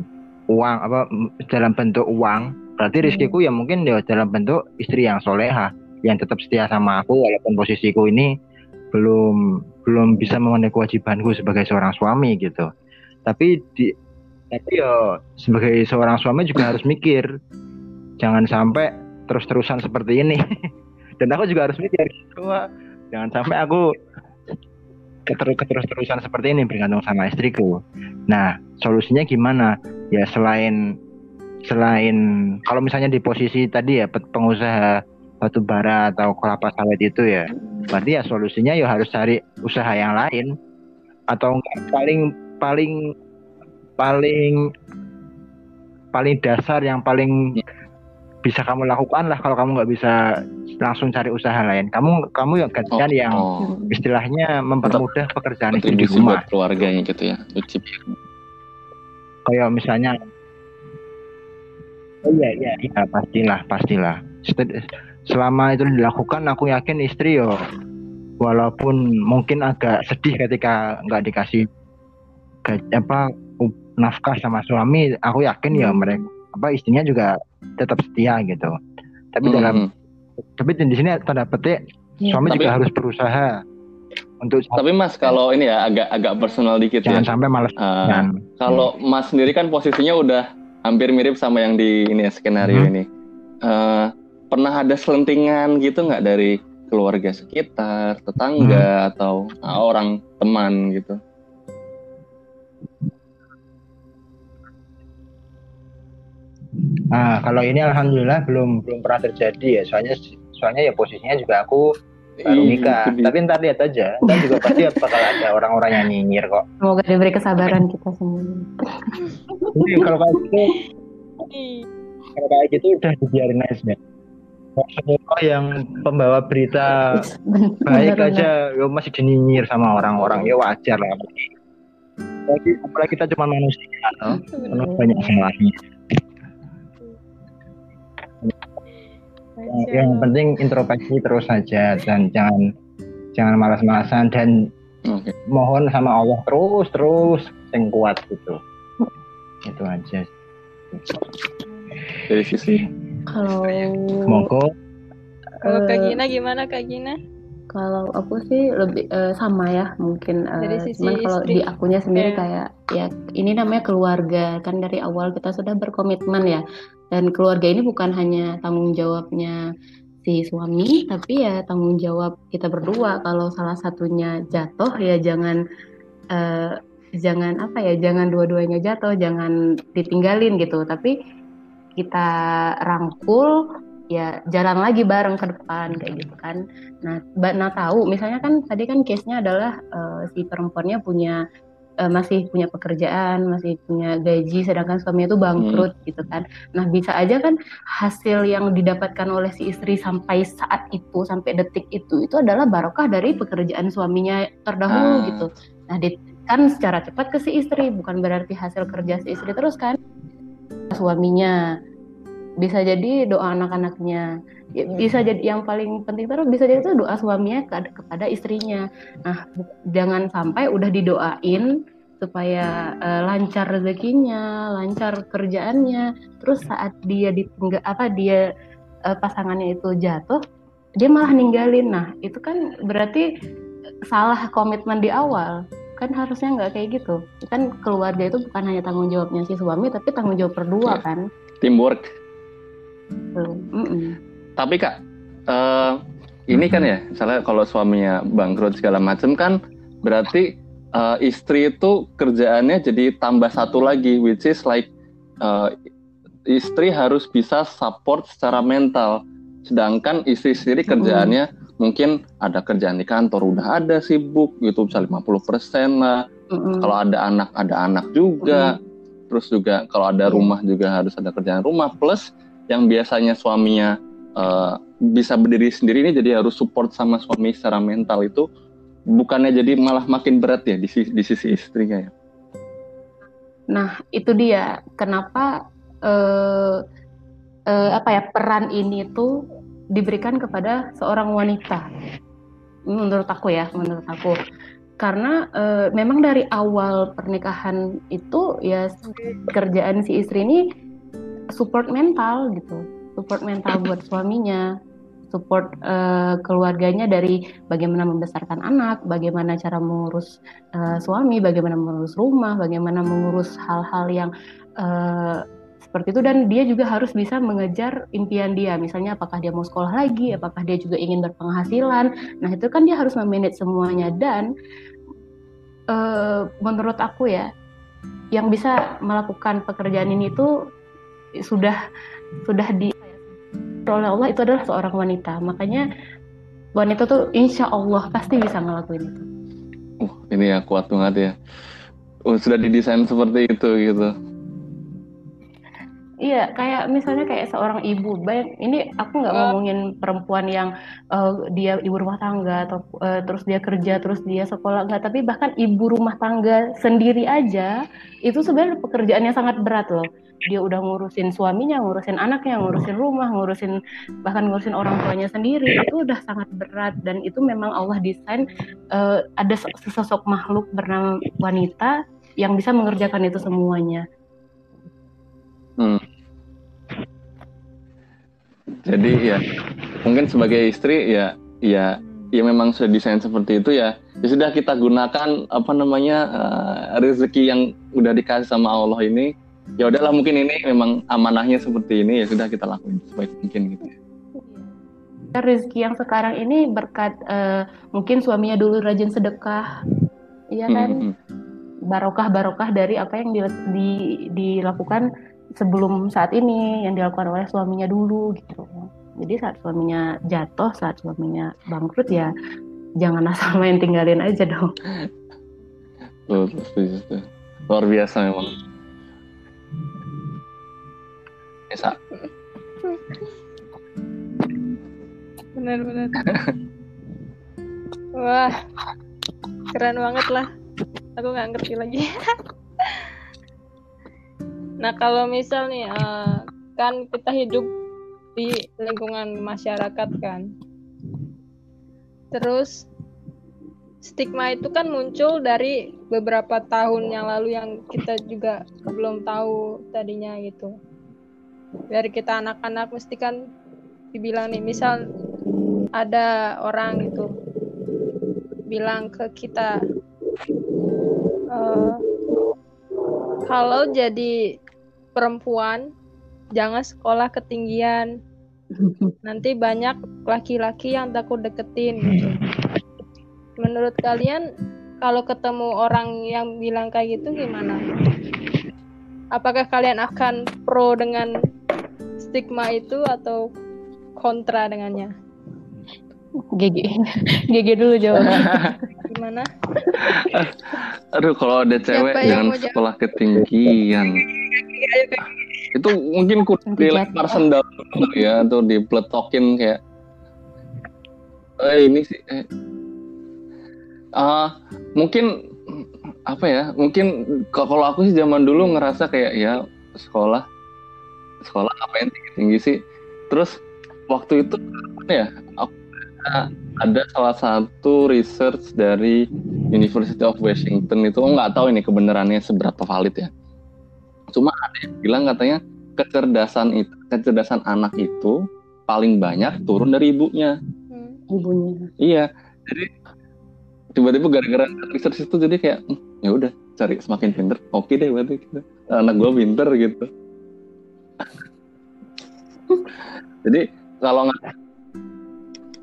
S4: uang apa dalam bentuk uang berarti rizkiku ya mungkin ya dalam bentuk istri yang soleha yang tetap setia sama aku walaupun posisiku ini belum belum bisa memenuhi kewajibanku sebagai seorang suami gitu. Tapi di tapi ya sebagai seorang suami juga harus mikir jangan sampai terus-terusan seperti ini. Dan aku juga harus mikir wah, jangan sampai aku keter keterus-terusan seperti ini bergantung sama istriku. Nah solusinya gimana? Ya selain selain kalau misalnya di posisi tadi ya pe- pengusaha batu bara atau kelapa sawit itu ya berarti ya solusinya ya harus cari usaha yang lain. Atau paling paling paling paling dasar yang paling bisa kamu lakukan lah kalau kamu nggak bisa langsung cari usaha lain. Kamu kamu yang gantian yang
S6: oh,
S4: istilahnya mempermudah pekerjaan istri di rumah.
S6: buat keluarganya gitu ya cuci
S4: kayak misalnya oh iya iya iya pastilah pastilah. Selama itu dilakukan aku yakin istri yo walaupun mungkin agak sedih ketika nggak dikasih apa nafkah sama suami aku yakin ya mereka apa istrinya juga tetap setia gitu tapi dalam
S6: Hmm.
S4: tapi di sini tanda petik
S3: Iya.
S4: suami
S6: Tapi-
S4: juga harus berusaha untuk
S6: tapi mas kalau ini ya agak agak personal dikit
S4: jangan
S6: ya
S4: sampai males
S6: Eh,
S4: dan
S6: kalau mas sendiri kan posisinya udah hampir mirip sama yang di ini ya, skenario
S4: Hmm.
S6: ini Eh, pernah ada selentingan gitu nggak dari keluarga sekitar tetangga
S4: Hmm.
S6: atau ah, orang teman gitu
S4: Nah, kalau ini alhamdulillah belum belum pernah terjadi ya. Soalnya soalnya ya posisinya juga aku baru
S6: Ih,
S4: nikah. Tapi ntar lihat aja. Ntar juga pasti bakal ada orang-orang yang nyinyir kok.
S3: Semoga diberi kesabaran kita semua.
S4: Jadi kalau kayak gitu, kalau kayak gitu udah dibiarin aja. Semua yang pembawa berita baik aja, yo masih dinyinyir sama orang-orang. Ya wajar lah. Apalagi, apalagi kita cuma manusia, no? banyak salahnya. Yang, yang penting introspeksi terus saja dan jangan jangan malas-malasan dan
S6: Oke.
S4: mohon sama Allah terus terus yang kuat gitu itu aja
S6: dari sisi
S3: Kalau
S4: semoga
S2: Kalau Kak
S3: eh,
S2: Gina gimana Kak Gina?
S3: Kalau aku sih lebih eh, sama ya mungkin eh,
S2: Dari sisi
S3: cuman kalau di akunya sendiri
S2: Iya.
S3: kayak ya ini namanya keluarga kan dari awal kita sudah berkomitmen ya dan keluarga ini bukan hanya tanggung jawabnya si suami tapi ya tanggung jawab kita berdua. Kalau salah satunya jatuh ya jangan eh, jangan apa ya jangan dua-duanya jatuh jangan ditinggalin gitu. Tapi kita rangkul ya jalan lagi bareng ke depan kayak gitu kan. Nah mbak nah tahu misalnya kan tadi kan case nya adalah uh, si perempuannya punya uh, masih punya pekerjaan masih punya gaji sedangkan suaminya itu bangkrut hmm. gitu kan nah bisa aja kan hasil yang didapatkan oleh si istri sampai saat itu sampai detik itu itu adalah barokah dari pekerjaan suaminya terdahulu ah. gitu nah di, kan secara cepat ke si istri bukan berarti hasil kerja si istri terus kan suaminya bisa jadi doa anak-anaknya. Ya, bisa jadi yang paling penting terus bisa jadi itu doa suaminya ke, kepada istrinya. Nah jangan sampai udah didoain supaya uh, lancar rezekinya lancar kerjaannya. Terus saat dia di apa dia uh, pasangannya itu jatuh dia malah ninggalin. Nah itu kan berarti salah komitmen di awal. Kan harusnya nggak kayak gitu. Kan keluarga itu bukan hanya tanggung jawabnya si suami tapi tanggung jawab berdua kan.
S6: Teamwork Mm Tapi kak, uh, ini kan ya, misalnya kalau suaminya bangkrut segala macam kan, berarti uh, istri itu kerjaannya jadi tambah satu lagi, which is like uh, istri harus bisa support secara mental, sedangkan istri sendiri kerjaannya mm. mungkin ada kerjaan di kantor udah ada sibuk gitu, bisa 50% lah. Mm Kalau ada anak ada anak juga, mm terus juga kalau ada rumah juga harus ada kerjaan rumah plus yang biasanya suaminya uh, bisa berdiri sendiri ini jadi harus support sama suami secara mental itu bukannya jadi malah makin berat ya di, di sisi istrinya ya.
S3: Nah itu dia. Kenapa uh, uh, apa ya peran ini tuh diberikan kepada seorang wanita? Menurut aku ya menurut aku. Karena uh, memang dari awal pernikahan itu ya kerjaan si istri ini support mental gitu. Support mental buat suaminya support uh, keluarganya dari bagaimana membesarkan anak, bagaimana cara mengurus uh, suami, bagaimana mengurus rumah, bagaimana mengurus hal-hal yang uh, seperti itu. Dan dia juga harus bisa mengejar impian dia. Misalnya apakah dia mau sekolah lagi apakah dia juga ingin berpenghasilan. Nah itu kan dia harus memanage semuanya. Dan uh, menurut aku ya yang bisa melakukan pekerjaan ini itu sudah sudah di oleh Allah itu adalah seorang wanita. Makanya wanita tuh insya Allah pasti bisa ngelakuin itu.
S6: Uh, ini ya kuat banget ya. Uh, sudah didesain seperti itu gitu.
S3: Iya, kayak misalnya kayak seorang ibu. Baik, ini aku nggak ngomongin perempuan yang uh, dia ibu rumah tangga atau uh, terus dia kerja, terus dia sekolah nggak. Tapi bahkan ibu rumah tangga sendiri aja itu sebenarnya pekerjaan yang sangat berat loh dia udah ngurusin suaminya, ngurusin anaknya, ngurusin rumah, ngurusin bahkan ngurusin orang tuanya sendiri itu udah sangat berat dan itu memang Allah desain uh, ada sesosok makhluk bernama wanita yang bisa mengerjakan itu semuanya. Hmm.
S6: Jadi ya mungkin sebagai istri ya ya ya memang sudah desain seperti itu ya ya sudah kita gunakan apa namanya uh, rezeki yang udah dikasih sama Allah ini ya udahlah mungkin ini memang amanahnya seperti ini ya sudah kita lakuin sebaik mungkin gitu ya.
S3: Rezeki yang sekarang ini berkat uh, mungkin suaminya dulu rajin sedekah, iya kan? Hmm. Barokah barokah dari apa yang di, di, dilakukan sebelum saat ini yang dilakukan oleh suaminya dulu gitu. Jadi saat suaminya jatuh, saat suaminya bangkrut ya jangan asal main tinggalin aja dong.
S6: Luar biasa memang biasa
S2: benar-benar wah keren banget lah. Aku nggak ngerti lagi. Nah kalau misal nih uh, kan kita hidup di lingkungan masyarakat kan. Terus stigma itu kan muncul dari beberapa tahun yang lalu yang kita juga belum tahu tadinya gitu dari kita anak-anak mesti kan dibilang nih misal ada orang itu bilang ke kita uh, kalau jadi perempuan jangan sekolah ketinggian. Nanti banyak laki-laki yang takut deketin. Menurut kalian kalau ketemu orang yang bilang kayak gitu gimana? Apakah kalian akan pro dengan stigma itu atau kontra dengannya.
S3: GG. GG dulu jawabannya.
S2: Gimana?
S6: Aduh, kalau ada cewek
S2: Siapa yang
S6: jangan
S2: mau jawab?
S6: sekolah ketinggian. Itu mungkin ku dilempar sendal dulu ya, atau dipletokin kayak eh ini sih eh. Ah, mungkin apa ya? Mungkin kalau aku sih zaman dulu ngerasa kayak ya sekolah sekolah apa yang tinggi-tinggi sih. Terus waktu itu apa ya? Aku ada- salah satu research dari University of Washington itu oh, nggak tahu ini kebenarannya seberapa valid ya. Cuma ada yang bilang katanya kecerdasan itu kecerdasan anak itu paling banyak turun dari ibunya.
S2: Hmm.
S3: Ibunya.
S6: Iya. Jadi tiba-tiba gara-gara research itu jadi kayak "Hmm, ya udah cari semakin pinter. Oke deh berarti gitu. anak gue pinter gitu. Jadi kalau nggak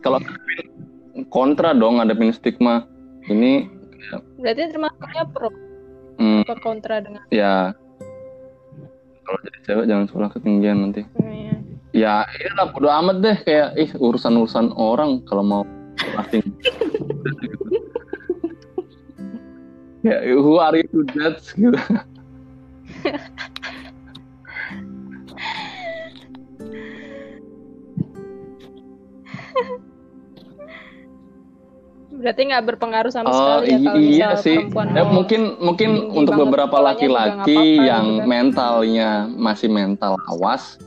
S6: kalau kontra dong ngadepin stigma ini
S2: Berarti termasuknya pro
S6: hmm,
S2: apa kontra dengan
S6: ya kalau jadi cewek jangan sekolah ketinggian nanti.
S2: Hmm, ya.
S6: Ya, iya lah, bodo amat deh kayak ih urusan-urusan orang kalau mau pasti. ya, who are you to judge gitu.
S2: Berarti nggak berpengaruh sama
S6: Oh,
S2: sekali ya kalau
S6: iya sih.
S2: perempuan
S6: Ya, mungkin mungkin untuk beberapa
S2: juga
S6: laki-laki yang
S2: gitu kan.
S6: mentalnya masih mental awas,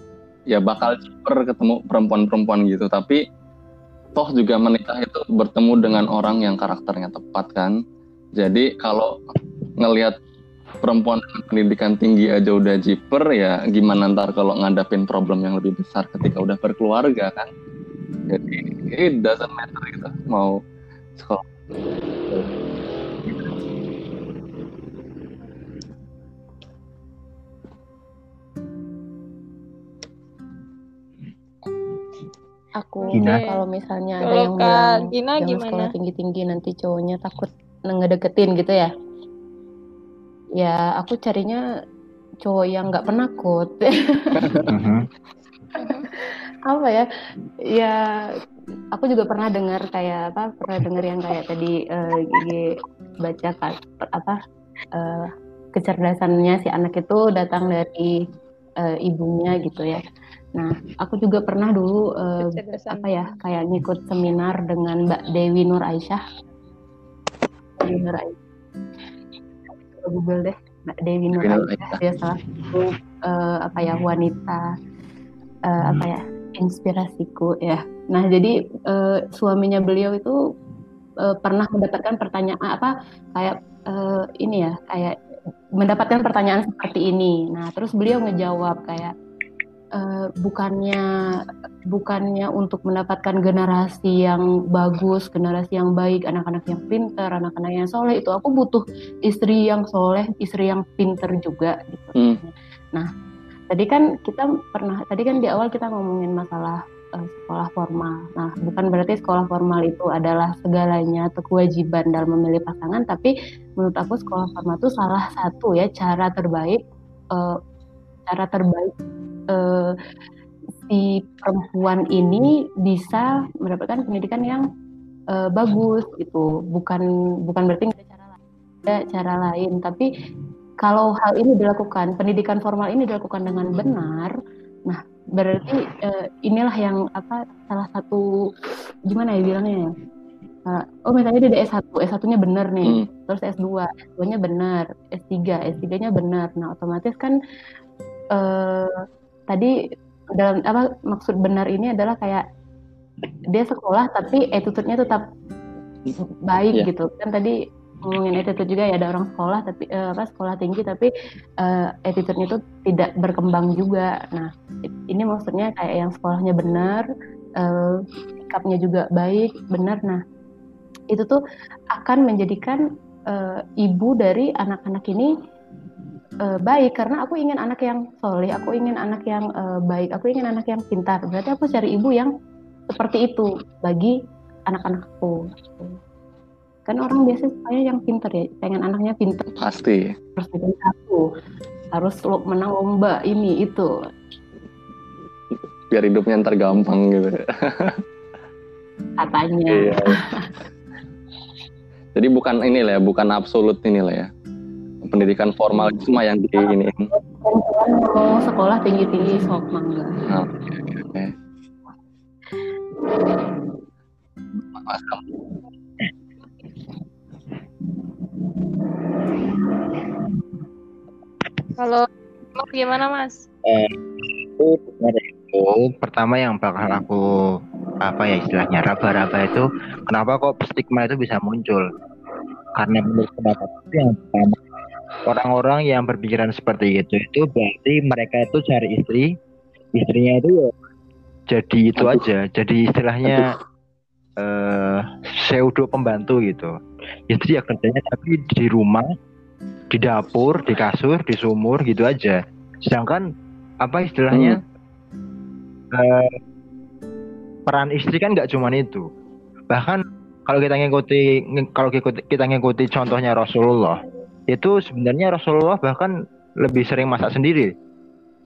S6: ya bakal ciper ketemu perempuan-perempuan gitu. Tapi toh juga menikah itu bertemu dengan orang yang karakternya tepat kan. Jadi kalau ngelihat perempuan dengan pendidikan tinggi aja udah jiper ya gimana ntar kalau ngadapin problem yang lebih besar ketika udah berkeluarga kan. Jadi it doesn't matter gitu mau sekolah
S3: Aku
S4: Gina?
S3: kalau misalnya ada yang
S2: Kak
S3: bilang
S2: Gina
S3: jangan
S2: gimana?
S3: sekolah tinggi-tinggi nanti cowoknya takut ngedeketin gitu ya. Ya aku carinya cowok yang nggak penakut.
S4: Mhm.
S3: apa ya? Ya aku juga pernah dengar kayak apa? Pernah dengar yang kayak tadi eh, Gigi baca kan apa eh, kecerdasannya si anak itu datang dari eh, ibunya gitu ya. Nah, aku juga pernah dulu
S2: kecerdasan.
S3: apa ya kayak ngikut seminar dengan Mbak Dewi Nur Aisyah. Dewi Nur Aisyah. Google deh Mbak Dewi Nur Aisyah dia salah satu eh, apa ya wanita eh, apa ya inspirasiku ya. Nah jadi eh, suaminya beliau itu eh, pernah mendapatkan pertanyaan apa kayak eh, ini ya kayak mendapatkan pertanyaan seperti ini. Nah terus beliau ngejawab kayak eh, bukannya bukannya untuk mendapatkan generasi yang bagus, generasi yang baik, anak-anak yang pintar, anak-anak yang soleh itu aku butuh istri yang soleh, istri yang pintar juga gitu.
S6: Hmm.
S3: Nah tadi kan kita pernah tadi kan di awal kita ngomongin masalah eh, sekolah formal. Nah bukan berarti sekolah formal itu adalah segalanya atau kewajiban dalam memilih pasangan, tapi menurut aku sekolah formal itu salah satu ya cara terbaik eh, cara terbaik eh, si perempuan ini bisa mendapatkan pendidikan yang eh, bagus gitu bukan bukan berarti ada cara lain ada cara lain tapi kalau hal ini dilakukan pendidikan formal ini dilakukan dengan benar nah berarti eh, inilah yang apa salah satu gimana ya bilangnya ya? Eh, oh misalnya dia ada S1 S1-nya benar nih
S6: Hmm.
S3: terus S2 S2-nya benar S3 S3-nya benar. Nah otomatis kan eh tadi dalam apa maksud benar ini adalah kayak dia sekolah tapi attitude-nya tetap baik
S6: Iya.
S3: gitu. Kan tadi ngomongin attitude juga ya ada orang sekolah tapi eh, apa sekolah tinggi tapi eh, attitude-nya itu tidak berkembang juga nah ini maksudnya kayak yang sekolahnya benar eh, sikapnya juga baik benar nah itu tuh akan menjadikan eh, ibu dari anak-anak ini eh, baik karena aku ingin anak yang soleh, aku ingin anak yang eh, baik, aku ingin anak yang pintar. Berarti aku cari ibu yang seperti itu bagi anak-anakku. Kan orang biasa saya yang pintar ya, pengen anaknya pintar
S6: Pasti.
S3: harus jadi satu, harus lo- menang lomba ini itu.
S6: biar hidupnya ntar gampang gitu.
S3: Katanya.
S6: Iya. Jadi bukan ini lah ya, bukan absolut ini lah ya. Pendidikan formal itu mah yang di ini.
S3: Mau sekolah tinggi-tinggi sok mangga.
S6: Nah, oke, oke,
S2: Kalau gimana Mas?
S4: itu itu pertama yang bakal aku apa ya istilahnya raba-raba itu kenapa kok stigma itu bisa muncul karena menurut pendapat itu yang pertama orang-orang yang berpikiran seperti itu itu berarti mereka itu cari istri istrinya itu ya jadi itu
S6: Aduh.
S4: aja jadi istilahnya eh pseudo pembantu gitu istri ya kerjanya tapi di rumah di dapur di kasur di sumur gitu aja. Sedangkan apa istilahnya? Eh, peran istri kan nggak cuman itu. Bahkan kalau kita ngikuti ng- kalau kita- ngikuti contohnya Rasulullah itu sebenarnya Rasulullah bahkan lebih sering masak sendiri.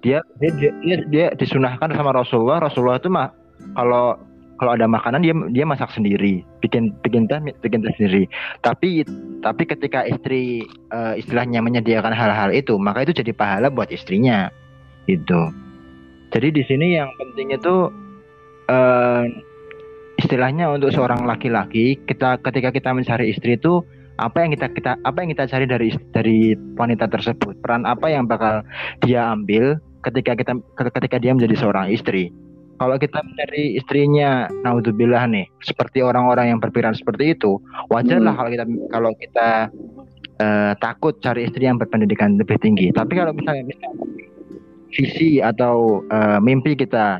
S4: Dia dia, dia, dia disunahkan sama Rasulullah. Rasulullah itu mah kalau kalau ada makanan dia dia masak sendiri. Bikin bikin teh bikin teh sendiri. Tapi tapi ketika istri eh, istilahnya menyediakan hal-hal itu maka itu jadi pahala buat istrinya. Gitu. Jadi di sini yang penting itu eh, istilahnya untuk seorang laki-laki kita ketika kita mencari istri itu apa yang kita kita apa yang kita cari dari dari wanita tersebut? Peran apa yang bakal dia ambil ketika kita ketika dia menjadi seorang istri kalau kita mencari istrinya naudzubillah nih seperti orang-orang yang berpikiran seperti itu wajarlah kalau kita kalau kita eh, takut cari istri yang berpendidikan lebih tinggi. Tapi kalau misalnya, misalnya visi atau eh, mimpi kita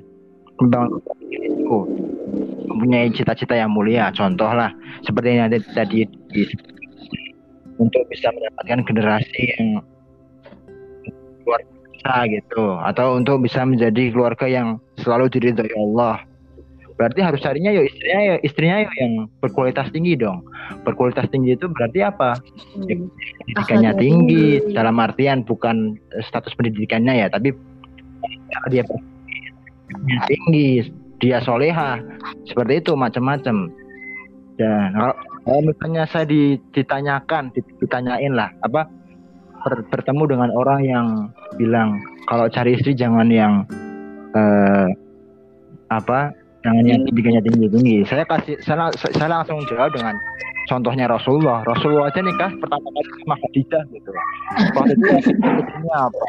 S4: membangun itu mempunyai cita-cita yang mulia contoh lah seperti yang ada tadi di- untuk bisa mendapatkan generasi yang luar biasa gitu. Atau untuk bisa menjadi keluarga yang selalu diridhoi Allah. Berarti harus carinya yo istrinya yo istrinya yo yang berkualitas tinggi dong. Berkualitas tinggi itu berarti apa? Ya, pendidikannya
S3: Akhlaknya
S4: tinggi
S3: tinggi.
S4: dalam artian bukan eh, status pendidikannya ya tapi dia tinggi dia soleha seperti itu macam-macam. Dan kalau, misalnya saya di- ditanyakan di- ditanyain lah apa bertemu dengan orang yang bilang kalau cari istri jangan yang eh, apa jangan yang pendidikannya tinggi tinggi saya kasih saya, saya langsung jawab dengan contohnya Rasulullah. Rasulullah aja nikah pertama kali sama Khadijah gitu. Waktu itu istrinya apa?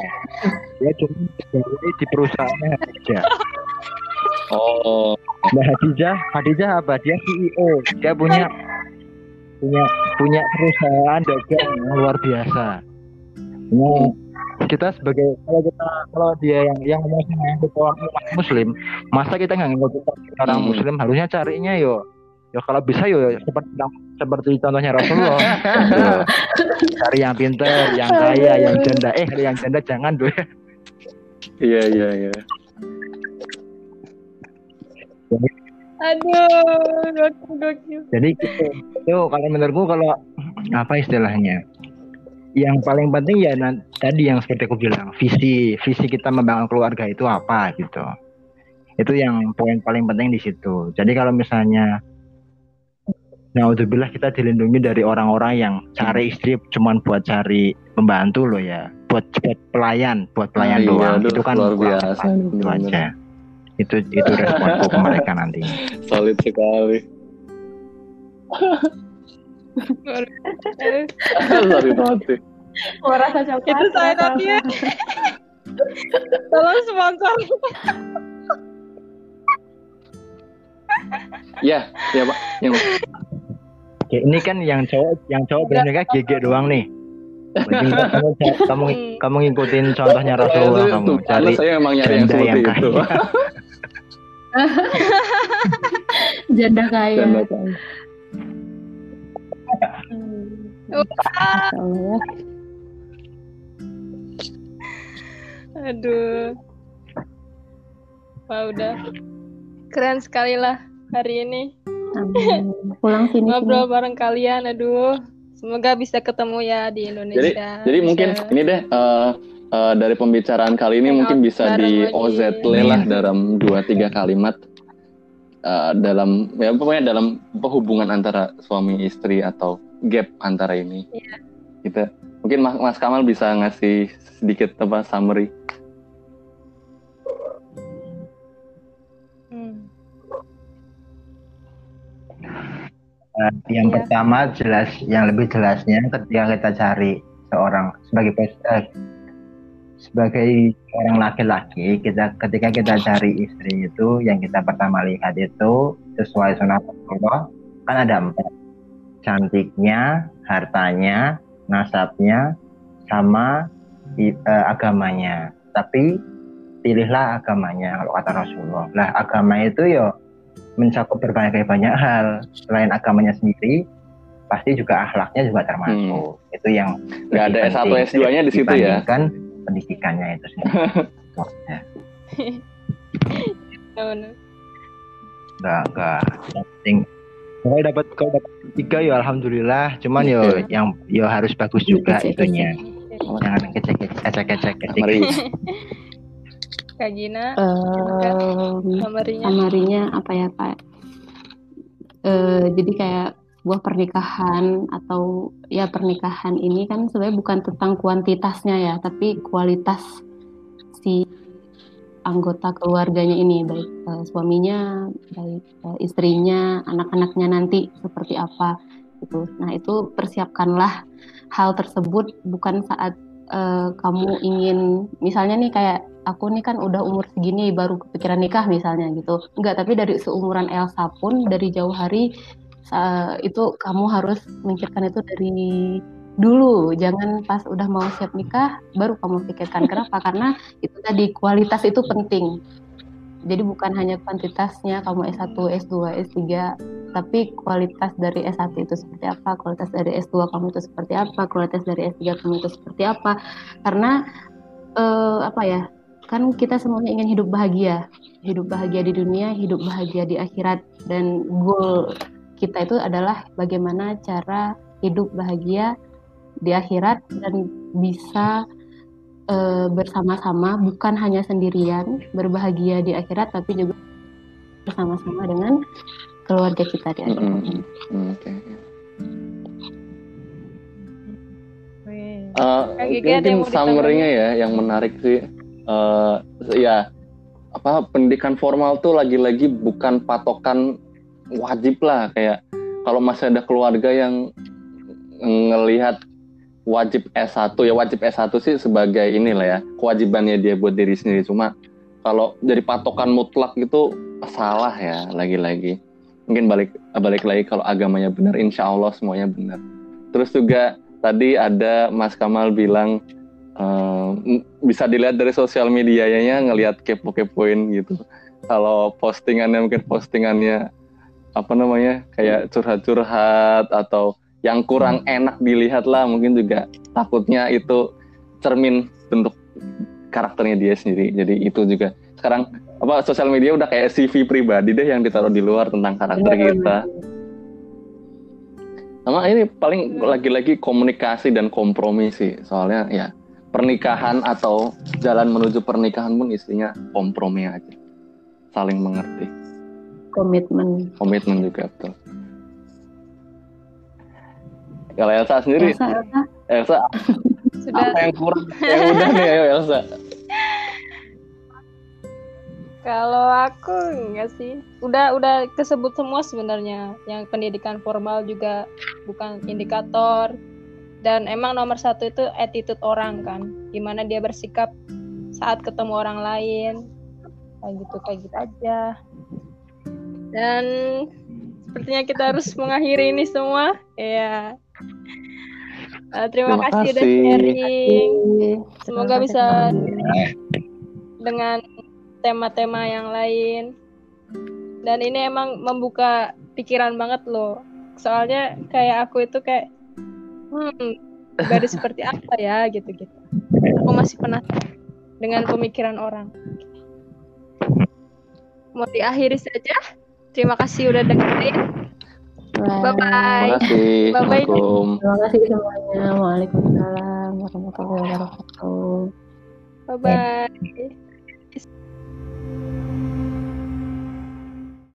S4: Dia cuma di perusahaannya Khadijah.
S6: Oh,
S4: Mbak Khadijah Khadijah apa? Dia CEO dia punya punya punya perusahaan dagang yang luar biasa nah, kita sebagai kalau kita kalau dia yang yang ngomong sama orang umat muslim masa kita nggak ngikut orang
S6: Hmm.
S4: muslim harusnya carinya yo yo kalau bisa yo seperti seperti contohnya Rasulullah Yo, cari yang pintar yang kaya yang janda eh yang janda jangan tuh
S6: iya iya iya.
S2: Aduh, gokil gokil.
S4: Jadi gitu. Itu kalau menurutku kalau apa istilahnya? Yang paling penting ya tadi yang seperti aku bilang, visi visi kita membangun keluarga itu apa gitu. Itu yang poin paling penting di situ. Jadi kalau misalnya Naudzubillah kita dilindungi dari orang-orang yang cari istri cuman buat cari pembantu loh ya, buat buat pelayan, buat pelayan
S6: Iya,
S4: doang. itu kan
S6: luar biasa,
S4: itu aja. Itu itu responku ke mereka nanti.
S6: Solid sekali. Sorry banget sih.
S3: Mau rasa coklat.
S2: Itu saya
S3: rasa
S2: tapi ya.
S3: apa?
S2: Tolong sponsor.
S6: Iya, iya Pak. Yang
S4: Oke, ini kan yang cowok yang cowok berani nikah GG doang nih. Kamu, kamu kamu ngikutin contohnya Rasulullah kamu cari
S6: saya memang nyari yang
S4: janda yang
S6: seperti itu.
S3: Janda kaya.
S6: Janda kaya.
S3: Ya.
S2: Aduh. Wah, udah. Keren sekali lah hari ini.
S3: Amin. Pulang sini
S2: Ngobrol bareng kalian, aduh. Semoga bisa ketemu ya di Indonesia.
S6: Jadi mungkin
S2: Bisa-
S6: ini deh eh, eh, dari pembicaraan kali ini
S2: Hangout
S6: mungkin bisa di. OZ lah dalam dua tiga kalimat Eh, dalam ya pokoknya dalam hubungan antara suami istri atau gap antara ini.
S2: Iya.
S6: Kita mungkin Mas, Mas Kamal bisa ngasih sedikit apa summary.
S2: Hmm.
S4: Eh, yang
S2: Iya.
S4: pertama jelas, yang lebih jelasnya ketika kita cari seorang sebagai eh, sebagai orang laki-laki, kita ketika kita cari istri itu yang kita pertama lihat itu sesuai sunnah Allah kan ada empat cantiknya, hartanya, nasabnya, sama eh, agamanya. Tapi pilihlah agamanya kalau kata Rasulullah. Lah agama itu ya mencakup berbagai banyak hal selain agamanya sendiri pasti juga akhlaknya juga termasuk itu yang
S6: Hmm. Nggak ada
S4: lebih
S6: S1
S4: penting
S6: S2-nya di situ ya?
S4: dibandingkan pendidikannya itu sendiri Ya,
S2: Ya, bener.
S4: nggak nggak yang penting kalau dapat kalau dapat tiga ya alhamdulillah cuman yo
S6: Iya.
S4: yang yo harus bagus juga
S3: Kecek-kecek.
S4: itunya jangan kecek kecek kecek kecek
S6: Mari.
S2: Kak Gina,
S3: Em,
S2: summary-nya.
S3: Samarinya apa ya Kak? Eh, jadi kayak sebuah pernikahan atau ya pernikahan ini kan sebenarnya bukan tentang kuantitasnya ya, tapi kualitas si anggota keluarganya ini, baik eh, suaminya, baik eh, istrinya, anak-anaknya nanti seperti apa gitu. Nah itu persiapkanlah hal tersebut bukan saat eh, kamu ingin misalnya nih kayak aku nih kan udah umur segini baru kepikiran nikah misalnya gitu. Enggak, tapi dari seumuran Elsa pun dari jauh hari sa- itu kamu harus memikirkan itu dari dulu. Jangan pas udah mau siap nikah baru kamu pikirkan. Kenapa? Karena itu tadi kualitas itu penting. Jadi bukan hanya kuantitasnya kamu S1, S2, S3, tapi kualitas dari S1 itu seperti apa, kualitas dari S2 kamu itu seperti apa, kualitas dari S3 kamu itu seperti apa. Karena eh, apa ya? Kan kita semuanya ingin hidup bahagia. Hidup bahagia di dunia, hidup bahagia di akhirat dan goal kita itu adalah bagaimana cara hidup bahagia di akhirat dan bisa eh, bersama-sama bukan hanya sendirian berbahagia di akhirat tapi juga bersama-sama dengan keluarga kita di akhirat.
S6: Mm-mm. Hmm. Eh,
S2: ada yang
S6: mungkin summary-nya ya yang menarik sih eh ya apa pendidikan formal tuh lagi-lagi bukan patokan wajib lah kayak kalau masih ada keluarga yang ngelihat wajib S1 ya wajib S1 sih sebagai inilah ya kewajibannya dia buat diri sendiri. Cuma kalau dari patokan mutlak itu salah ya lagi-lagi. Mungkin balik balik lagi kalau agamanya benar insya Allah semuanya benar. Terus juga tadi ada Mas Kamal bilang ehm, bisa dilihat dari sosial medianya ngelihat kepo-kepoin gitu. Kalau postingannya mungkin postingannya apa namanya kayak curhat-curhat atau yang kurang enak dilihat lah mungkin juga takutnya itu cermin bentuk karakternya dia sendiri. Jadi itu juga sekarang apa sosial media udah kayak CV pribadi deh yang ditaruh di luar tentang karakter kita. sama ini paling lagi-lagi komunikasi dan kompromi sih. Soalnya ya pernikahan atau jalan menuju pernikahan pun isinya kompromi aja. Saling mengerti.
S3: Komitmen.
S6: komitmen juga betul kalau Elsa sendiri
S3: Elsa, Elsa,
S6: Elsa
S2: Sudah
S6: apa yang kurang yang udah nih ayo Elsa
S2: Kalau aku enggak sih. Udah udah kesebut semua sebenarnya. Yang pendidikan formal juga bukan indikator. Dan emang nomor satu itu attitude orang kan. Gimana dia bersikap saat ketemu orang lain. Kayak gitu kayak gitu aja. Dan sepertinya kita harus mengakhiri ini semua. Ya. Eh, terima,
S6: Terima
S2: kasih udah
S6: kasih.
S2: sharing. Semoga
S3: Terima
S2: bisa dengan tema-tema yang lain. Dan ini emang membuka pikiran banget loh. Soalnya kayak aku itu kayak hmm, pribadi seperti apa ya gitu-gitu. Aku masih penasaran dengan pemikiran orang. Mau diakhiri saja. Terima kasih udah dengerin.
S3: Bye.
S2: Bye-bye.
S6: terima kasih
S2: Bye-bye.
S6: Assalamualaikum
S3: Terima kasih semuanya. Waalaikumsalam warahmatullahi wabarakatuh.
S2: Bye bye.